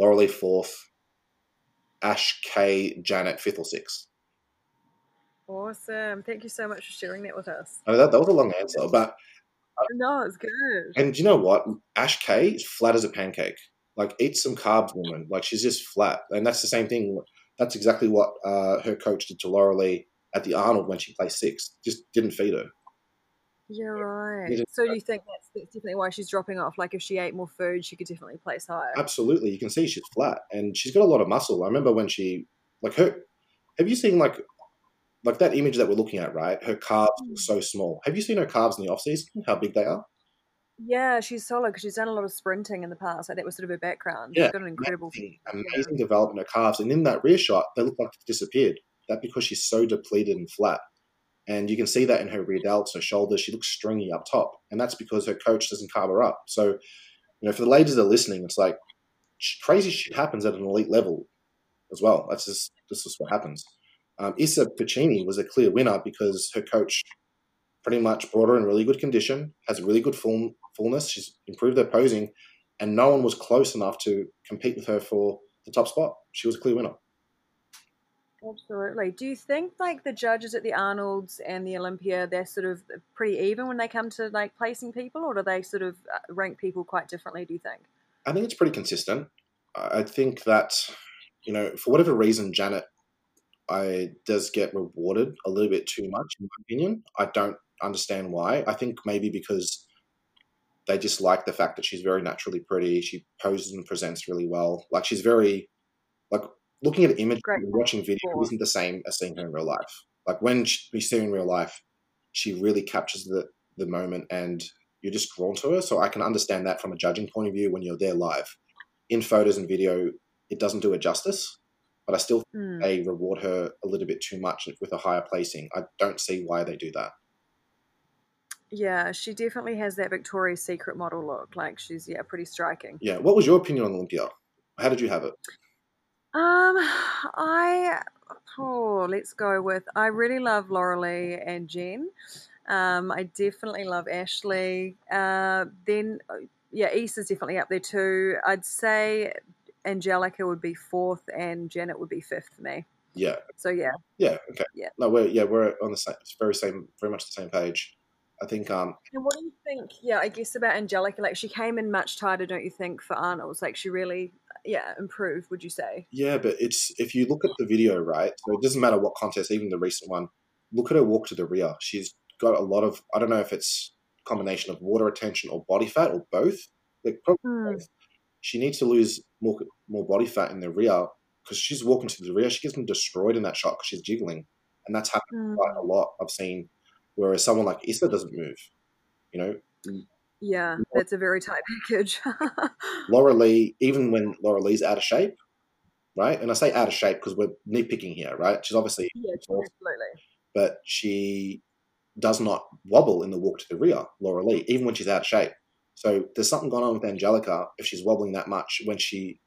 Lauralie fourth, Ash K Janet fifth or sixth. Awesome. Thank you so much for sharing that with us. I that, that was a long answer, but No, it's good. and you know what? Ash K is flat as a pancake. Like eat some carbs, woman. Like she's just flat, and that's the same thing. That's exactly what uh, her coach did to Lauralie at the Arnold when she placed six. Just didn't feed her. Yeah, right. So do you think that's, that's definitely why she's dropping off? Like if she ate more food, she could definitely place higher. Absolutely, you can see she's flat, and she's got a lot of muscle. I remember when she, like her, have you seen like, like that image that we're looking at, right? Her calves mm. so small. Have you seen her calves in the off season? How big they are? Yeah, she's solid because she's done a lot of sprinting in the past. Like that was sort of her background. Yeah, she's got an incredible, amazing, amazing development of calves, and in that rear shot, they look like they've disappeared. That because she's so depleted and flat. And you can see that in her rear delts, her shoulders. She looks stringy up top. And that's because her coach doesn't carve her up. So, you know, for the ladies that are listening, it's like crazy shit happens at an elite level as well. That's just, is what happens. Um, Issa Pecini was a clear winner because her coach pretty much brought her in really good condition, has a really good full, fullness. She's improved her posing, and no one was close enough to compete with her for the top spot. She was a clear winner. Absolutely. Do you think like the judges at the Arnold's and the Olympia, they're sort of pretty even when they come to like placing people, or do they sort of uh, rank people quite differently? Do you think? I think it's pretty consistent. I think that you know, for whatever reason, Janet, I does get rewarded a little bit too much, in my opinion. I don't understand why. I think maybe because they just like the fact that she's very naturally pretty. She poses and presents really well. Like she's very like looking at an image and watching video isn't the same as seeing her in real life. Like when she, we see her in real life, she really captures the the moment, and you're just drawn to her. So I can understand that from a judging point of view when you're there live. In photos and video, it doesn't do it justice, but I still mm. they reward her a little bit too much with a higher placing. I don't see why they do that. Yeah, she definitely has that Victoria's Secret model look. Like she's yeah, pretty striking. Yeah. What was your opinion on Olympia? How did you have it? Um, I oh, let's go with I really love Lauralie and Jen. Um, I definitely love Ashley. Uh, then uh, yeah, East is definitely up there too. I'd say Angelica would be fourth, and Janet would be fifth for me. Yeah. So yeah. Yeah. Okay. Yeah. No, we're yeah we're on the same, very same, very much the same page. I think. Um, and what do you think? Yeah, I guess about Angelica. Like she came in much tighter, don't you think, for Arnold's? Like she really, yeah, improve, Would you say? Yeah, but it's if you look at the video, right? So it doesn't matter what contest, even the recent one. Look at her walk to the rear. She's got a lot of. I don't know if it's combination of water retention or body fat or both. Like probably hmm. both. She needs to lose more more body fat in the rear because she's walking to the rear. She gets them destroyed in that shot because she's jiggling, and that's happened hmm. quite a lot. I've seen whereas someone like Issa doesn't move. You know. Yeah, that's a very tight package. <laughs> Lauralie, even when Lauralie's out of shape, right? And I say out of shape because we're nitpicking here, right? She's obviously yeah, absolutely. But she does not wobble in the walk to the rear, Lauralie, even when she's out of shape. So there's something going on with Angelica if she's wobbling that much when she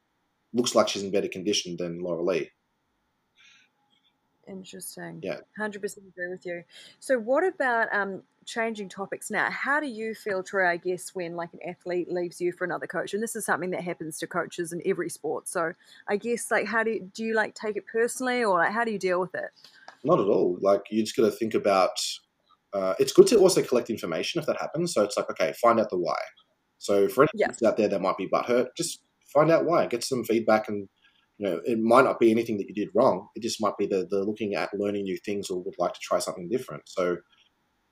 looks like she's in better condition than Lauralie. Interesting. Yeah. 100% agree with you. So, what about um, changing topics now? How do you feel, Troy, I guess, when like an athlete leaves you for another coach? And this is something that happens to coaches in every sport. So, I guess, like, how do you, do you like take it personally or like, how do you deal with it? Not at all. Like, you just got to think about uh, it's good to also collect information if that happens. So, it's like, okay, find out the why. So, for anyone yes. out there that might be butthurt, just find out why, get some feedback and you know, it might not be anything that you did wrong. It just might be the, the looking at learning new things or would like to try something different. So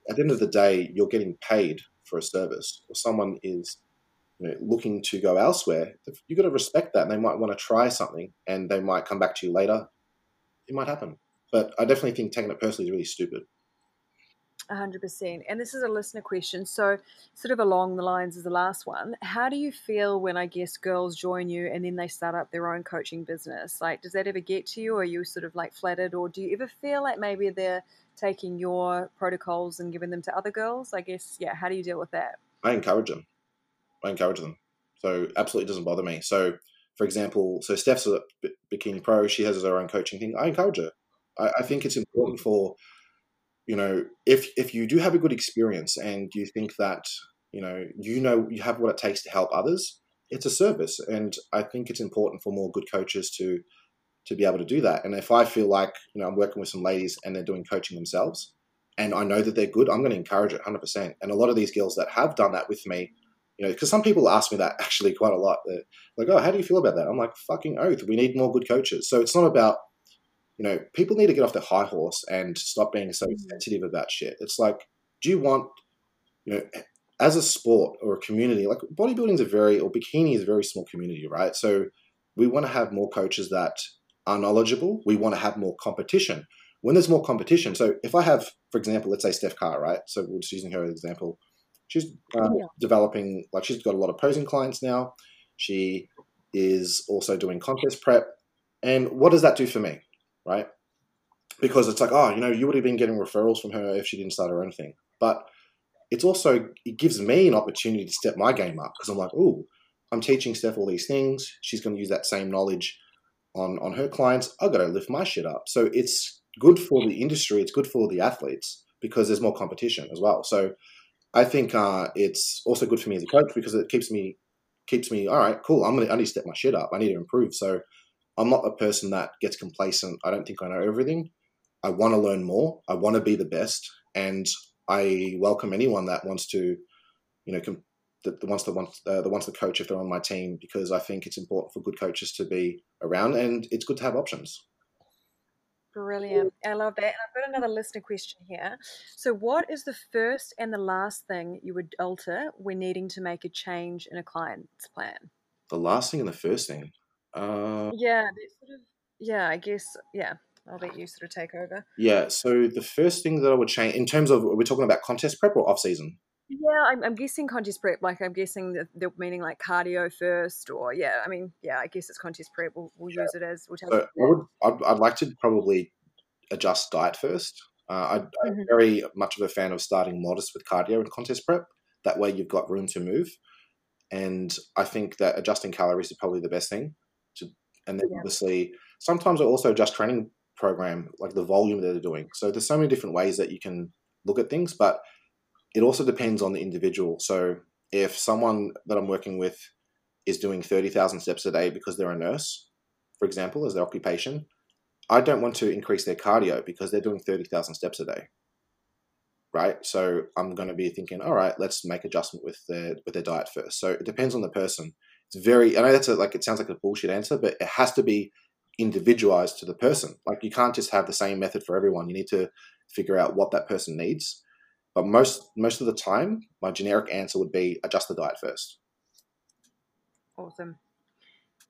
at the end of the day, you're getting paid for a service or someone is you know, looking to go elsewhere. You've got to respect that. And they might want to try something and they might come back to you later. It might happen. But I definitely think taking it personally is really stupid. 100%. And this is a listener question. So, sort of along the lines of the last one, how do you feel when I guess girls join you and then they start up their own coaching business? Like, does that ever get to you? Or are you sort of like flattered? Or do you ever feel like maybe they're taking your protocols and giving them to other girls? I guess, yeah, how do you deal with that? I encourage them. I encourage them. So, absolutely doesn't bother me. So, for example, so Steph's a bikini pro, she has her own coaching thing. I encourage her. I, I think it's important for you know, if if you do have a good experience and you think that you know you know you have what it takes to help others, it's a service, and I think it's important for more good coaches to to be able to do that. And if I feel like you know I'm working with some ladies and they're doing coaching themselves, and I know that they're good, I'm going to encourage it 100%. And a lot of these girls that have done that with me, you know, because some people ask me that <laughs> actually quite a lot. They're like, oh, how do you feel about that? I'm like, fucking oath. We need more good coaches. So it's not about you know, people need to get off their high horse and stop being so mm. sensitive about shit. It's like, do you want you know, as a sport or a community, like bodybuilding is a very, or bikini is a very small community, right? So we want to have more coaches that are knowledgeable. We want to have more competition. When there's more competition, so if I have, for example, let's say Steph Carr, right? So we're just using her as an example. She's uh, yeah. developing, like she's got a lot of posing clients now. She is also doing contest prep. And what does that do for me, right? Because it's like, oh, you know, you would have been getting referrals from her if she didn't start her own thing. But it's also it gives me an opportunity to step my game up because I'm like, oh, I'm teaching Steph all these things. She's going to use that same knowledge on on her clients. I got to lift my shit up. So it's good for the industry. It's good for the athletes because there's more competition as well. So I think uh, it's also good for me as a coach because it keeps me keeps me all right. Cool. I'm gonna I need to step my shit up. I need to improve. So I'm not a person that gets complacent. I don't think I know everything. I want to learn more. I want to be the best, and I welcome anyone that wants to, you know, com- the, the ones that want uh, the ones to coach if they're on my team because I think it's important for good coaches to be around and it's good to have options. Brilliant. I love that. And I've got another listener question here. So, what is the first and the last thing you would alter when needing to make a change in a client's plan? The last thing and the first thing? Uh, yeah, sort of, yeah, I guess, yeah. I'll let you sort of take over. Yeah. So the first thing that I would change in terms of we're talking about contest prep or off season. Yeah, I'm, I'm guessing contest prep. Like I'm guessing the, the meaning like cardio first, or yeah. I mean, yeah. I guess it's contest prep. We'll, we'll yeah. use it as. We'll so I would. I'd, I'd, like to probably adjust diet first. Uh, I, am mm-hmm. very much of a fan of starting modest with cardio and contest prep. That way, you've got room to move, and I think that adjusting calories is probably the best thing. And then yeah. obviously, sometimes I also adjust training program, like the volume that they're doing. So there's so many different ways that you can look at things, but it also depends on the individual. So if someone that I'm working with is doing 30,000 steps a day because they're a nurse, for example, as their occupation, I don't want to increase their cardio because they're doing 30,000 steps a day. Right? So I'm going to be thinking, all right, let's make adjustment with their with their diet first. So it depends on the person. It's very I know that's a, like it sounds like a bullshit answer, but it has to be individualized to the person. Like you can't just have the same method for everyone. You need to figure out what that person needs. But most most of the time, my generic answer would be adjust the diet first. Awesome.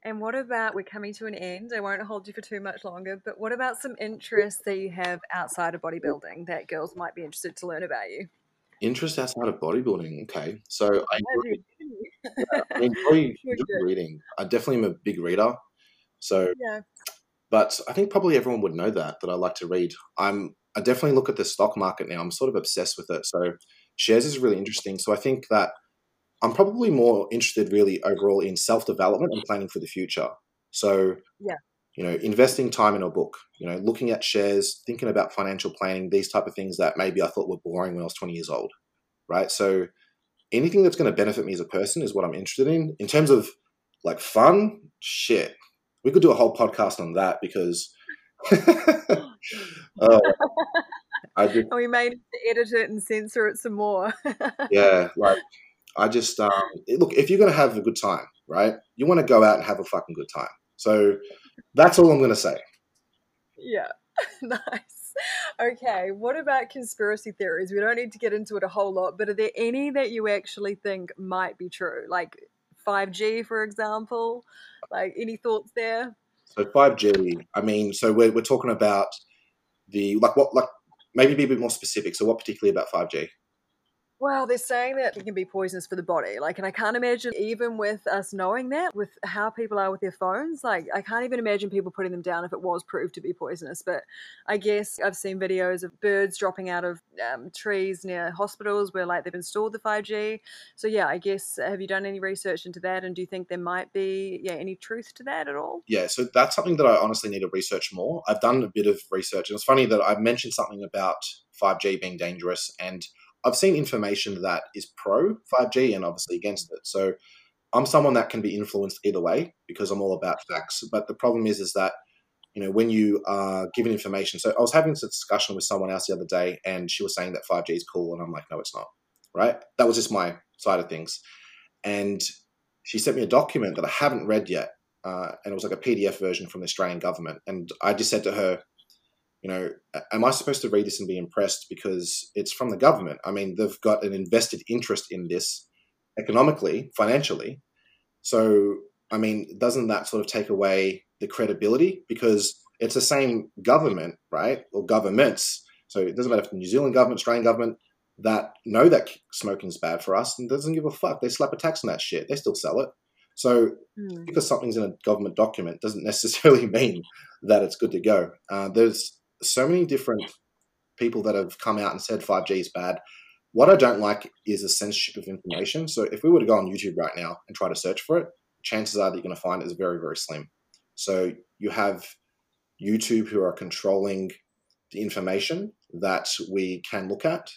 And what about we're coming to an end? I won't hold you for too much longer, but what about some interests that you have outside of bodybuilding that girls might be interested to learn about you? Interest outside of bodybuilding. Okay, so I, yeah, I enjoy <laughs> reading. I definitely am a big reader. So, yeah. But I think probably everyone would know that that I like to read. I'm I definitely look at the stock market now. I'm sort of obsessed with it. So shares is really interesting. So I think that I'm probably more interested really overall in self development and planning for the future. So yeah. You know, investing time in a book, you know, looking at shares, thinking about financial planning, these type of things that maybe I thought were boring when I was 20 years old. Right. So anything that's going to benefit me as a person is what I'm interested in. In terms of like fun, shit we could do a whole podcast on that because uh, <laughs> I just, we may need to edit it and censor it some more. <laughs> yeah, like I just um, look if you're going to have a good time, right? You want to go out and have a fucking good time. So that's all I'm going to say. Yeah, <laughs> nice. Okay, what about conspiracy theories? We don't need to get into it a whole lot, but are there any that you actually think might be true? Like 5G, for example? Like, any thoughts there? So 5G, I mean, so we're, we're talking about the, like, what, like, maybe be a bit more specific. So, what particularly about 5G? Well, they're saying that it can be poisonous for the body. Like, and I can't imagine, even with us knowing that, with how people are with their phones, like, I can't even imagine people putting them down if it was proved to be poisonous. But I guess I've seen videos of birds dropping out of um, trees near hospitals where, like, they've installed the 5G. So, yeah, I guess, have you done any research into that? And do you think there might be, yeah, any truth to that at all? Yeah, so that's something that I honestly need to research more. I've done a bit of research, and it's funny that I mentioned something about 5G being dangerous and I've seen information that is pro 5G and obviously against it. So I'm someone that can be influenced either way because I'm all about facts. But the problem is, is that you know when you are given information. So I was having this discussion with someone else the other day, and she was saying that 5G is cool, and I'm like, no, it's not. Right? That was just my side of things. And she sent me a document that I haven't read yet, uh, and it was like a PDF version from the Australian government. And I just said to her, you know, am I supposed to read this and be impressed because it's from the government? I mean, they've got an invested interest in this economically, financially. So, I mean, doesn't that sort of take away the credibility? Because it's the same government, right? Or governments. So it doesn't matter if the New Zealand government, Australian government, that know that smoking is bad for us and doesn't give a fuck. They slap a tax on that shit. They still sell it. So mm. because something's in a government document doesn't <laughs> necessarily mean that it's good to go. Uh, there's so many different people that have come out and said 5G is bad. What I don't like is the censorship of information. So if we were to go on YouTube right now and try to search for it, chances are that you're going to find it is very, very slim. So you have YouTube who are controlling the information that we can look at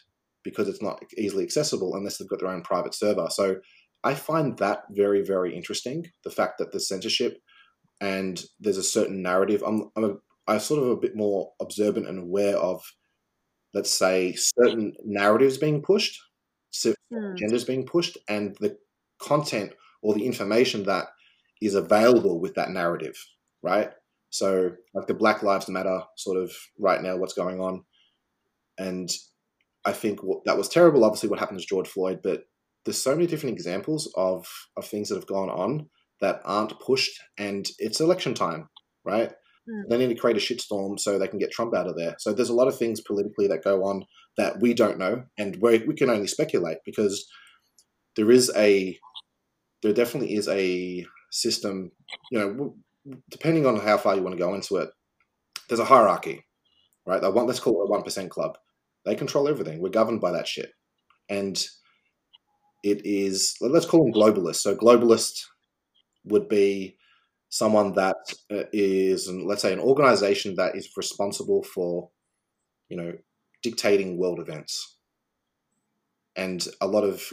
because it's not easily accessible unless they've got their own private server. So I find that very, very interesting. The fact that the censorship and there's a certain narrative. I'm, I'm, a, I'm sort of a bit more observant and aware of, let's say, certain narratives being pushed, certain mm. genders being pushed, and the content or the information that is available with that narrative, right? So, like the Black Lives Matter sort of right now, what's going on, and I think that was terrible. Obviously, what happened to George Floyd, but there's so many different examples of of things that have gone on that aren't pushed, and it's election time, right? Mm. They need to create a shitstorm so they can get Trump out of there. So there's a lot of things politically that go on that we don't know, and we we can only speculate because there is a there definitely is a system. You know, depending on how far you want to go into it, there's a hierarchy, right? The one, let's call it a one percent club. They control everything. We're governed by that shit, and it is let's call them globalists. So globalist would be someone that uh, let's say, an organization that is responsible for, you know, dictating world events, and a lot of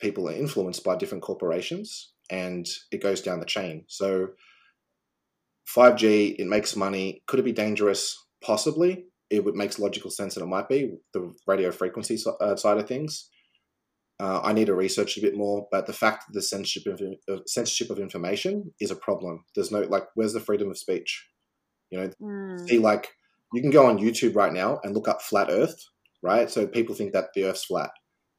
people are influenced by different corporations, and it goes down the chain. So 5G, it makes money. Could it be dangerous? Possibly. It would makes logical sense that it might be the radio frequency uh, side of things. Uh, I need to research a bit more, but the fact that the censorship of, censorship of information is a problem. There's no like, where's the freedom of speech? You know, mm. see like you can go on YouTube right now and look up flat Earth, right? So people think that the Earth's flat,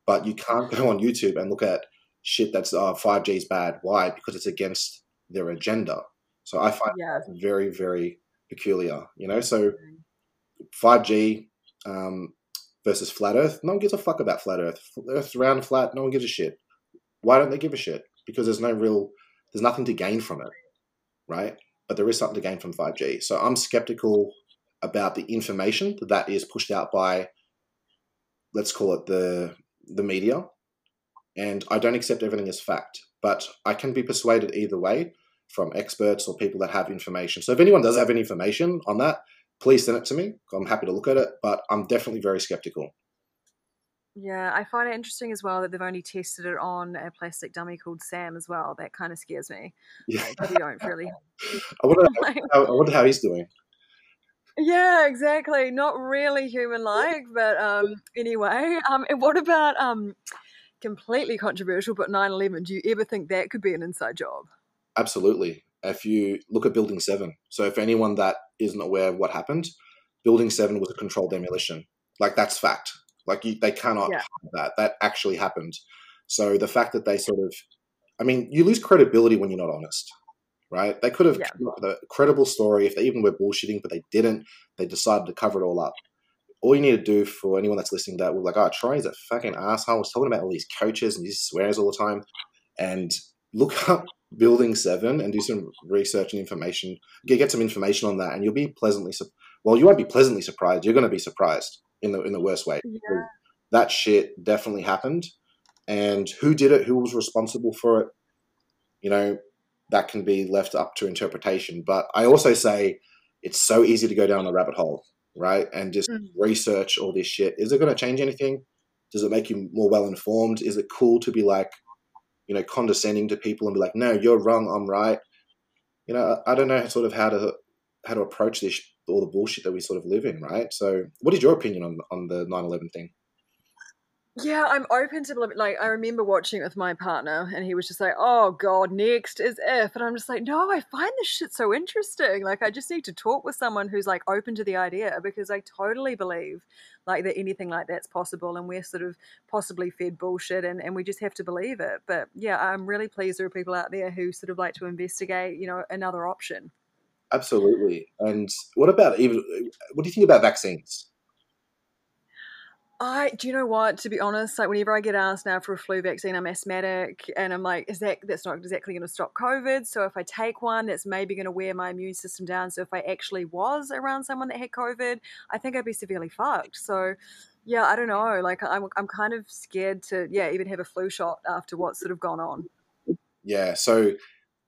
but you can't go on YouTube and look at shit that's uh, 5G is bad. Why? Because it's against their agenda. So I find yeah. that very, very peculiar, you know? So 5G um, versus flat Earth, no one gives a fuck about flat Earth. Earth's round flat, no one gives a shit. Why don't they give a shit? Because there's no real, there's nothing to gain from it, right? But there is something to gain from 5G. So I'm skeptical about the information that is pushed out by, let's call it the the media, and I don't accept everything as fact. But I can be persuaded either way from experts or people that have information. So if anyone does have any information on that, please send it to me. I'm happy to look at it, but I'm definitely very skeptical. Yeah, I find it interesting as well that they've only tested it on a plastic dummy called Sam as well. That kind of scares me. Yeah, like, you don't really. <laughs> I wonder, <laughs> how, I wonder how he's doing. Yeah, exactly. Not really human-like, but um, anyway. Um, and what about um, completely controversial, but 9/11? Do you ever think that could be an inside job? Absolutely. If you look at Building 7, so if anyone that isn't aware of what happened, Building 7 was a controlled demolition. Like, that's fact. Like, you, they cannot yeah. that. That actually happened. So the fact that they sort of, I mean, you lose credibility when you're not honest, right? They could have yeah. come up with a credible story if they even were bullshitting, but they didn't. They decided to cover it all up. All you need to do for anyone that's listening to that, we're like, oh, Troy's a fucking asshole. He's talking about all these coaches and he swears all the time. And look up Building Seven and do some research and information. Get get some information on that, and you'll be pleasantly. Su- well, you won't be pleasantly surprised. You're going to be surprised in the in the worst way. Yeah. That shit definitely happened, and who did it? Who was responsible for it? You know, that can be left up to interpretation. But I also say it's so easy to go down the rabbit hole, right? And just mm. research all this shit. Is it going to change anything? Does it make you more well informed? Is it cool to be like, you know, condescending to people and be like, no, you're wrong, I'm right. You know, I don't know sort of how to how to approach this all the bullshit that we sort of live in, right? So, what is your opinion on on the 9/11 thing? Yeah, I'm open to like I remember watching it with my partner and he was just like, "Oh god, next is if." And I'm just like, "No, I find this shit so interesting. Like I just need to talk with someone who's like open to the idea because I totally believe like that anything like that's possible and we're sort of possibly fed bullshit and, and we just have to believe it. But yeah, I'm really pleased there are people out there who sort of like to investigate, you know, another option. Absolutely. And what about even what do you think about vaccines? I do you know what? To be honest, like whenever I get asked now for a flu vaccine, I'm asthmatic, and I'm like, is that that's not exactly going to stop COVID? So if I take one, that's maybe going to wear my immune system down. So if I actually was around someone that had COVID, I think I'd be severely fucked. So yeah, I don't know. Like I'm I'm kind of scared to yeah even have a flu shot after what's sort of gone on. Yeah. So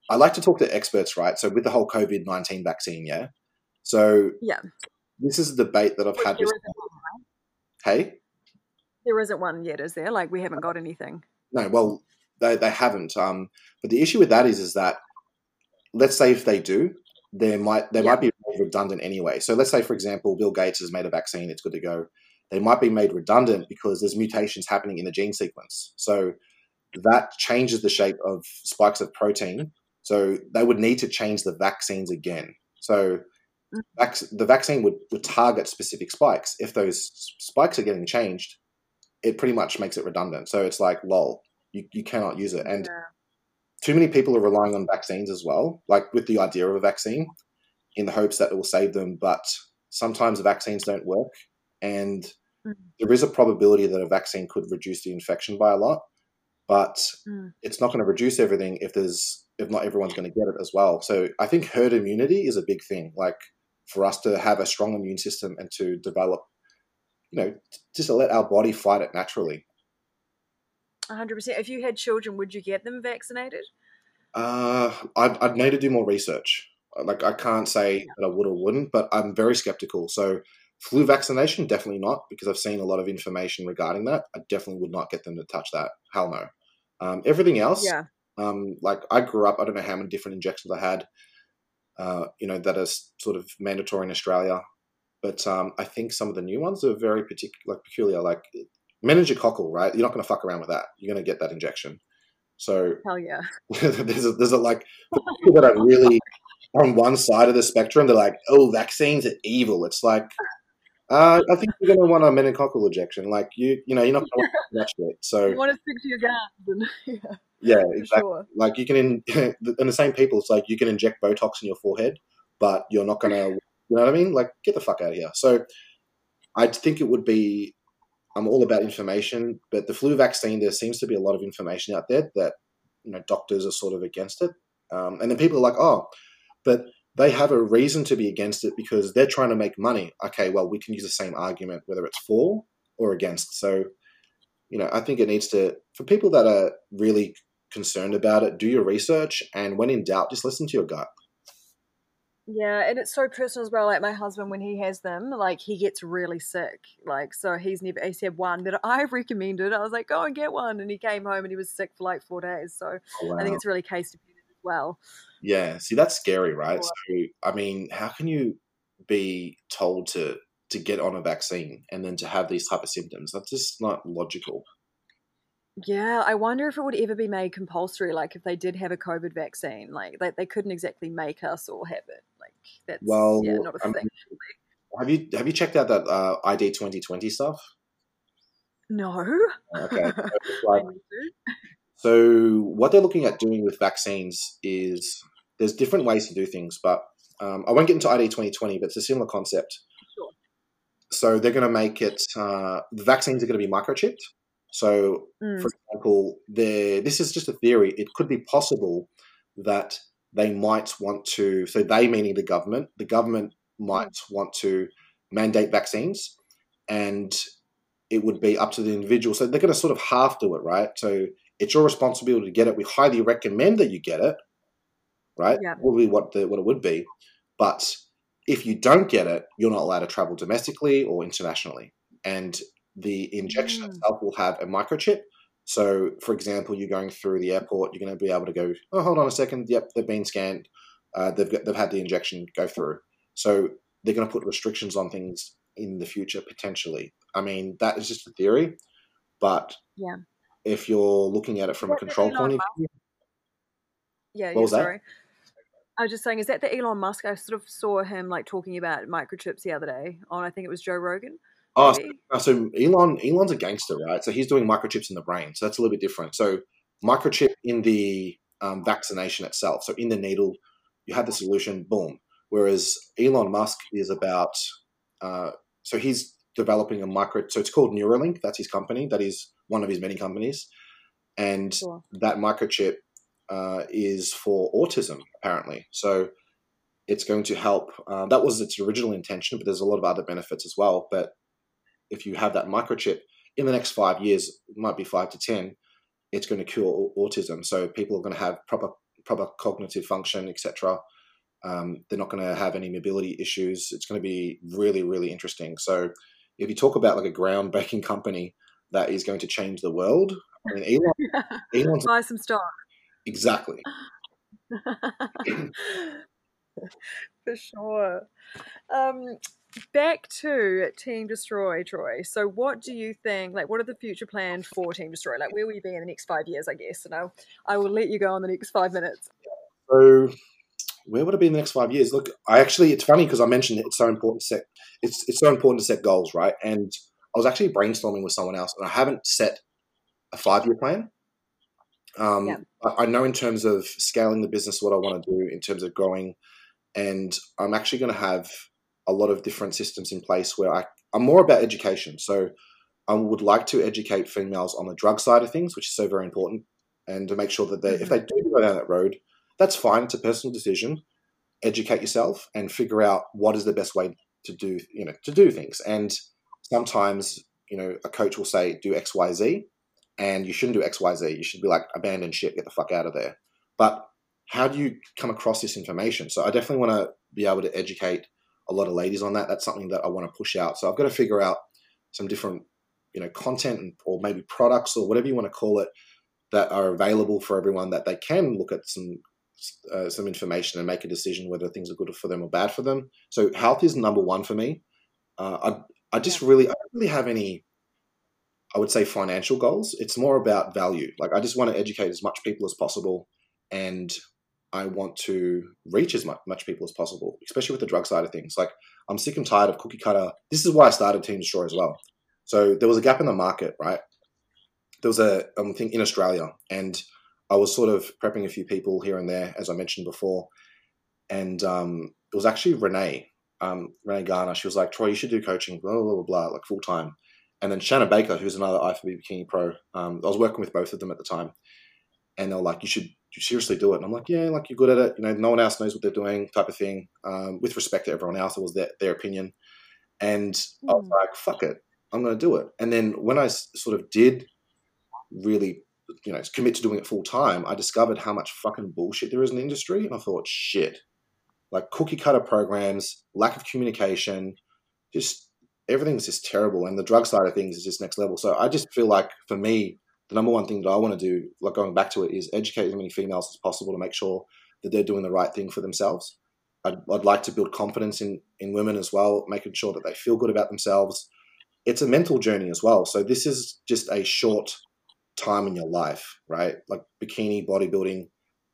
I like to talk to experts, right? So with the whole COVID nineteen vaccine, yeah. So yeah, this is a debate that I've had. With, hey. There isn't one yet, is there? Like we haven't got anything. No, well, they, they haven't. Um, but the issue with that is, is that let's say if they do, there might they might be redundant anyway. So let's say, for example, Bill Gates has made a vaccine; it's good to go. They might be made redundant because there's mutations happening in the gene sequence. So that changes the shape of spikes of protein. So they would need to change the vaccines again. So mm. the vaccine would, would target specific spikes. If those spikes are getting changed, it pretty much makes it redundant. So it's like, lol, you, you cannot use it. And yeah. too many people are relying on vaccines as well, like with the idea of a vaccine in the hopes that it will save them. But sometimes the vaccines don't work. And mm. there is a probability that a vaccine could reduce the infection by a lot. But mm. it's not going to reduce everything if there's if not everyone's going to get it as well. So I think herd immunity is a big thing. Like for us to have a strong immune system and to develop you know, just to let our body fight it naturally. 100%. If you had children, would you get them vaccinated? Uh, I'd, I'd need to do more research. Like, I can't say yeah. that I would or wouldn't, but I'm very skeptical. So, flu vaccination, definitely not, because I've seen a lot of information regarding that. I definitely would not get them to touch that. Hell no. Um, everything else, yeah. Um, like I grew up, I don't know how many different injections I had, uh, you know, that is sort of mandatory in Australia. But um, I think some of the new ones are very particular, like peculiar, like meningococcal, right? You're not going to fuck around with that. You're going to get that injection. So hell yeah. <laughs> there's a, there's a like people that are really <laughs> on one side of the spectrum. They're like, oh, vaccines are evil. It's like, uh, I think you're going to want a meningococcal injection. Like you, you know, you're not going to want <laughs> that shit. So you want to stick to your guns. yeah. Yeah, exactly. Sure. Like you can, in, in the same people, it's like you can inject Botox in your forehead, but you're not going to you know what I mean? Like, get the fuck out of here. So I think it would be, I'm all about information, but the flu vaccine, there seems to be a lot of information out there that, you know, doctors are sort of against it. Um, and then people are like, oh, but they have a reason to be against it because they're trying to make money. Okay, well, we can use the same argument, whether it's for or against. So, you know, I think it needs to, for people that are really concerned about it, do your research. And when in doubt, just listen to your gut. Yeah, and it's so personal as well. Like my husband, when he has them, like he gets really sick. Like so, he's never he's had one that I've recommended. I was like, go and get one, and he came home and he was sick for like four days. So oh, wow. I think it's really case dependent as well. Yeah, see, that's scary, right? So I mean, how can you be told to to get on a vaccine and then to have these type of symptoms? That's just not logical. Yeah, I wonder if it would ever be made compulsory. Like if they did have a COVID vaccine, like they, they couldn't exactly make us all have it. Like that's well, yeah, not a I thing. have you have you checked out that uh, ID twenty twenty stuff? No. Okay. <laughs> like, so what they're looking at doing with vaccines is there's different ways to do things, but um, I won't get into ID twenty twenty, but it's a similar concept. Sure. So they're going to make it. Uh, the vaccines are going to be microchipped. So, mm. for example, there. This is just a theory. It could be possible that they might want to. So they, meaning the government, the government might mm. want to mandate vaccines, and it would be up to the individual. So they're going to sort of half do it, right? So it's your responsibility to get it. We highly recommend that you get it, right? Yeah. Probably what the what it would be, but if you don't get it, you're not allowed to travel domestically or internationally. And the injection mm. itself will have a microchip. So, for example, you're going through the airport, you're going to be able to go, oh, hold on a second. Yep, they've been scanned. Uh, they've, got, they've had the injection go through. So, they're going to put restrictions on things in the future potentially. I mean, that is just a theory. But yeah, if you're looking at it from a control point of view, yeah, what yeah, sorry. That? I was just saying, is that the Elon Musk? I sort of saw him like talking about microchips the other day on, I think it was Joe Rogan. Oh, so, so Elon, Elon's a gangster, right? So he's doing microchips in the brain. So that's a little bit different. So microchip in the um, vaccination itself. So in the needle, you have the solution, boom. Whereas Elon Musk is about, uh, so he's developing a micro, so it's called Neuralink. That's his company. That is one of his many companies. And sure. that microchip uh, is for autism, apparently. So it's going to help. Uh, that was its original intention, but there's a lot of other benefits as well. But if you have that microchip in the next five years, it might be five to 10, it's going to cure autism. So people are going to have proper proper cognitive function, etc. Um, they're not going to have any mobility issues. It's going to be really, really interesting. So if you talk about like a groundbreaking <laughs> company that is going to change the world, I mean, Elon, <laughs> Elon's buy some stock. Exactly. <laughs> For sure. Um, back to Team Destroy, Troy. So, what do you think? Like, what are the future plans for Team Destroy? Like, where will you be in the next five years? I guess. And I, I will let you go on the next five minutes. So, where would it be in the next five years? Look, I actually, it's funny because I mentioned it's so important to set. It's it's so important to set goals, right? And I was actually brainstorming with someone else, and I haven't set a five year plan. Um, yeah. I, I know in terms of scaling the business, what I want to do in terms of growing, and I'm actually going to have a lot of different systems in place where I, I'm more about education. So I would like to educate females on the drug side of things, which is so very important, and to make sure that they, if they mm-hmm. do go down that road, that's fine. It's a personal decision. Educate yourself and figure out what is the best way to do, you know, to do things. And sometimes, you know, a coach will say, do X, Y, Z and you shouldn't do X, Y, Z. You should be like, abandon shit, get the fuck out of there. But how do you come across this information? So I definitely want to be able to educate a lot of ladies on that. That's something that I want to push out. So I've got to figure out some different, you know, content or maybe products or whatever you want to call it that are available for everyone that they can look at some uh, some information and make a decision whether things are good for them or bad for them. So health is number one for me. Uh, I I just really I don't really have any I would say financial goals. It's more about value. Like I just want to educate as much people as possible, and I want to reach as much, much people as possible, especially with the drug side of things. Like I'm sick and tired of cookie cutter. This is why I started Team Destroy as well. So there was a gap in the market, right? There was a um, thing in Australia, and I was sort of prepping a few people here and there, as I mentioned before, and um, it was actually Renee, um, Renee Garner. She was like, "Troy, you should do coaching, blah blah blah, blah like full time." and then Shannon Baker, who's another IFBB Bikini Pro. Um, I was working with both of them at the time, and they're like, "You should you seriously do it." And I'm like, "Yeah, like you're good at it. You know, no one else knows what they're doing, type of thing." Um, with respect to everyone else, it was their, their opinion, and mm. I was hmm. like, "Fuck it, I'm going to do it." And then when I sort of did really, you know, commit to doing it full time, I discovered how much fucking bullshit there is in the industry, and I thought, "Shit." Like cookie cutter programs, lack of communication, just everything's just terrible, and the drug side of things is just next level. So I just feel like for me, the number one thing that I want to do, like going back to it, is educate as many females as possible to make sure that they're doing the right thing for themselves. I'd, I'd like to build confidence in in women as well, making sure that they feel good about themselves. It's a mental journey as well. So this is just a short time in your life, right? Like bikini bodybuilding,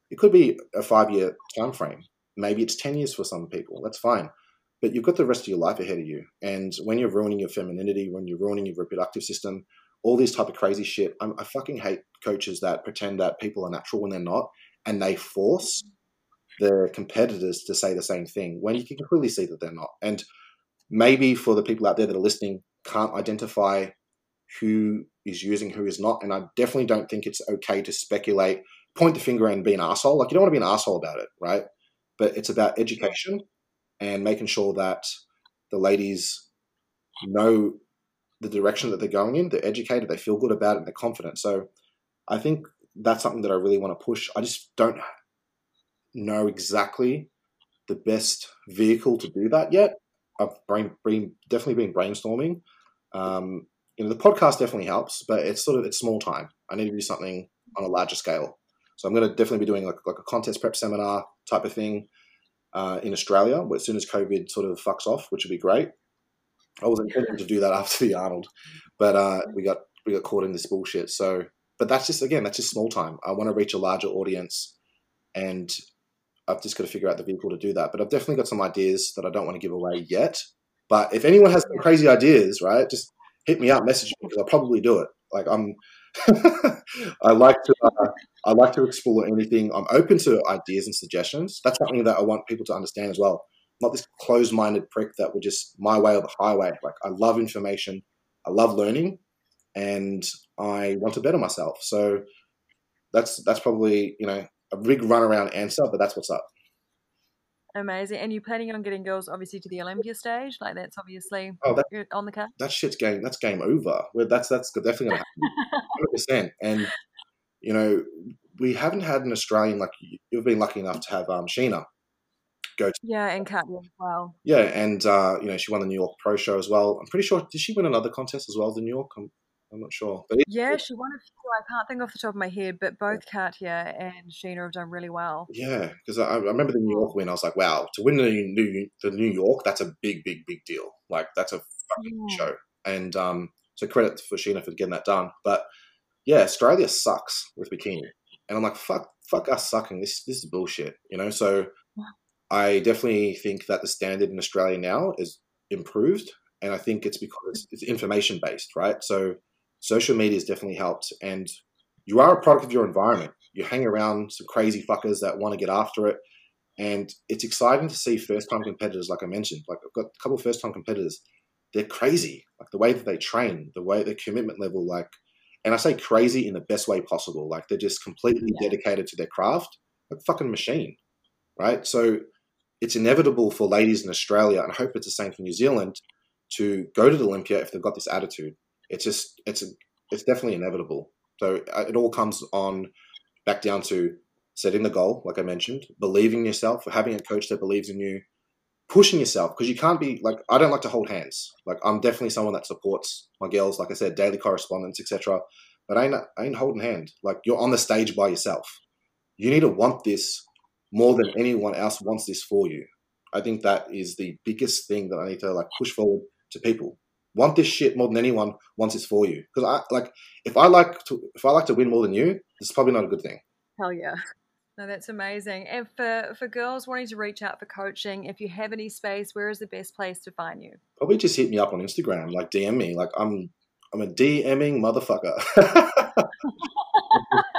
it could be a five year time frame. Maybe it's ten years for some people. That's fine but you've got the rest of your life ahead of you. And when you're ruining your femininity, when you're ruining your reproductive system, all this type of crazy shit, I'm, i fucking hate coaches that pretend that people are natural when they're not, and they force their competitors to say the same thing when you can clearly see that they're not. And maybe for the people out there that are listening, can't identify who is using who is not. And I definitely don't think it's okay to speculate, point the finger and be an asshole. Like you don't want to be an asshole about it, right? But it's about education and making sure that the ladies know the direction that they're going in, they're educated, they feel good about it, and they're confident. So I think that's something that I really want to push. I just don't know exactly the best vehicle to do that yet. I've brain, brain definitely been brainstorming. Um, you know, the podcast definitely helps, but it's sort of it's small time. I need to do something on a larger scale. So I'm going to definitely be doing like, like a contest prep seminar type of thing uh, in Australia as soon as COVID sort of fucks off, which would be great. I was intending to do that <laughs> after the Arnold, but uh, we got we got caught in this bullshit. So, but that's just again, that's just small time. I want to reach a larger audience, and I've just got to figure out the vehicle to do that. But I've definitely got some ideas that I don't want to give away yet. But if anyone has some crazy ideas, right, just hit me up, message me <laughs> because I'll probably do it. Like I'm, <laughs> I like to, uh, I like to explore anything. I'm open to ideas and suggestions. That's something that I want people to understand as well. Not this closed-minded prick that would just my way or the highway. Like I love information, I love learning, and I want to better myself. So that's that's probably you know a big runaround answer, but that's what's up. Amazing. And you're planning on getting girls obviously to the Olympia stage? Like that's obviously oh, that, on the card? That shit's game that's game over. Well, that's that's definitely gonna happen. <laughs> 100%. And you know, we haven't had an Australian like you've been lucky enough to have um Sheena go to Yeah, and Katya as well. Yeah, and uh, you know, she won the New York Pro Show as well. I'm pretty sure did she win another contest as well, the New York? I'm, I'm not sure. But yeah, she won a few. I can't think off the top of my head, but both Katya and Sheena have done really well. Yeah, because I, I, remember the New York win. I was like, wow, to win the New the New York, that's a big, big, big deal. Like that's a fucking yeah. show. And um, so credit for Sheena for getting that done. But yeah, Australia sucks with bikini, and I'm like, fuck, fuck us sucking. This this is bullshit, you know. So I definitely think that the standard in Australia now is improved, and I think it's because mm-hmm. it's, it's information based, right? So social media has definitely helped. And you are a product of your environment. You hang around some crazy fuckers that want to get after it. And it's exciting to see first time competitors, like I mentioned. Like I've got a couple of first time competitors. They're crazy. Like the way that they train, the way their commitment level, like, and I say crazy in the best way possible. Like they're just completely yeah. dedicated to their craft, like fucking machine, right? So it's inevitable for ladies in Australia, and I hope it's the same for New Zealand, to go to the Olympia if they've got this attitude it's just it's a, it's definitely inevitable. So uh, it all comes on back down to setting the goal, like I mentioned, believing in yourself, having a coach that believes in you, pushing yourself because you can't be like I don't like to hold hands. Like I'm definitely someone that supports my girls, like I said, daily correspondence, etc. But I ain't I ain't holding hand. Like you're on the stage by yourself. You need to want this more than anyone else wants this for you. I think that is the biggest thing that I need to like push forward to people want this shit more than anyone wants this for you. Because I like if I like to if I like to win more than you, it's probably not a good thing. Hell yeah. No, that's amazing. And for for girls wanting to reach out for coaching, if you have any space, where is the best place to find you? Probably just hit me up on Instagram, like DM me. Like I'm I'm a DMing motherfucker. <laughs> <laughs> <laughs>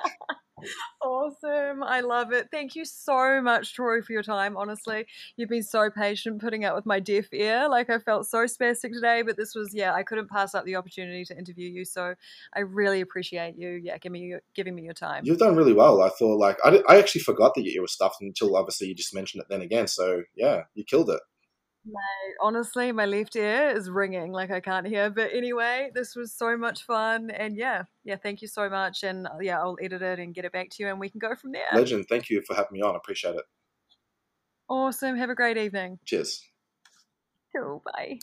Awesome. I love it. Thank you so much, Troy, for your time. Honestly, you've been so patient putting up with my deaf ear. Like, I felt so spastic today, but this was, yeah, I couldn't pass up the opportunity to interview you. So I really appreciate you, yeah, giving me, giving me your time. You've done really well. I thought, like, I, I actually forgot that you were stuffed until obviously you just mentioned it then again. So, yeah, you killed it. Mate, honestly, my left ear is ringing like I can't hear. But anyway, this was so much fun. And yeah, yeah, thank you so much. And uh, yeah, I'll edit it and get it back to you and we can go from there. Legend. Thank you for having me on. I appreciate it. Awesome. Have a great evening. Cheers. Cool. Bye.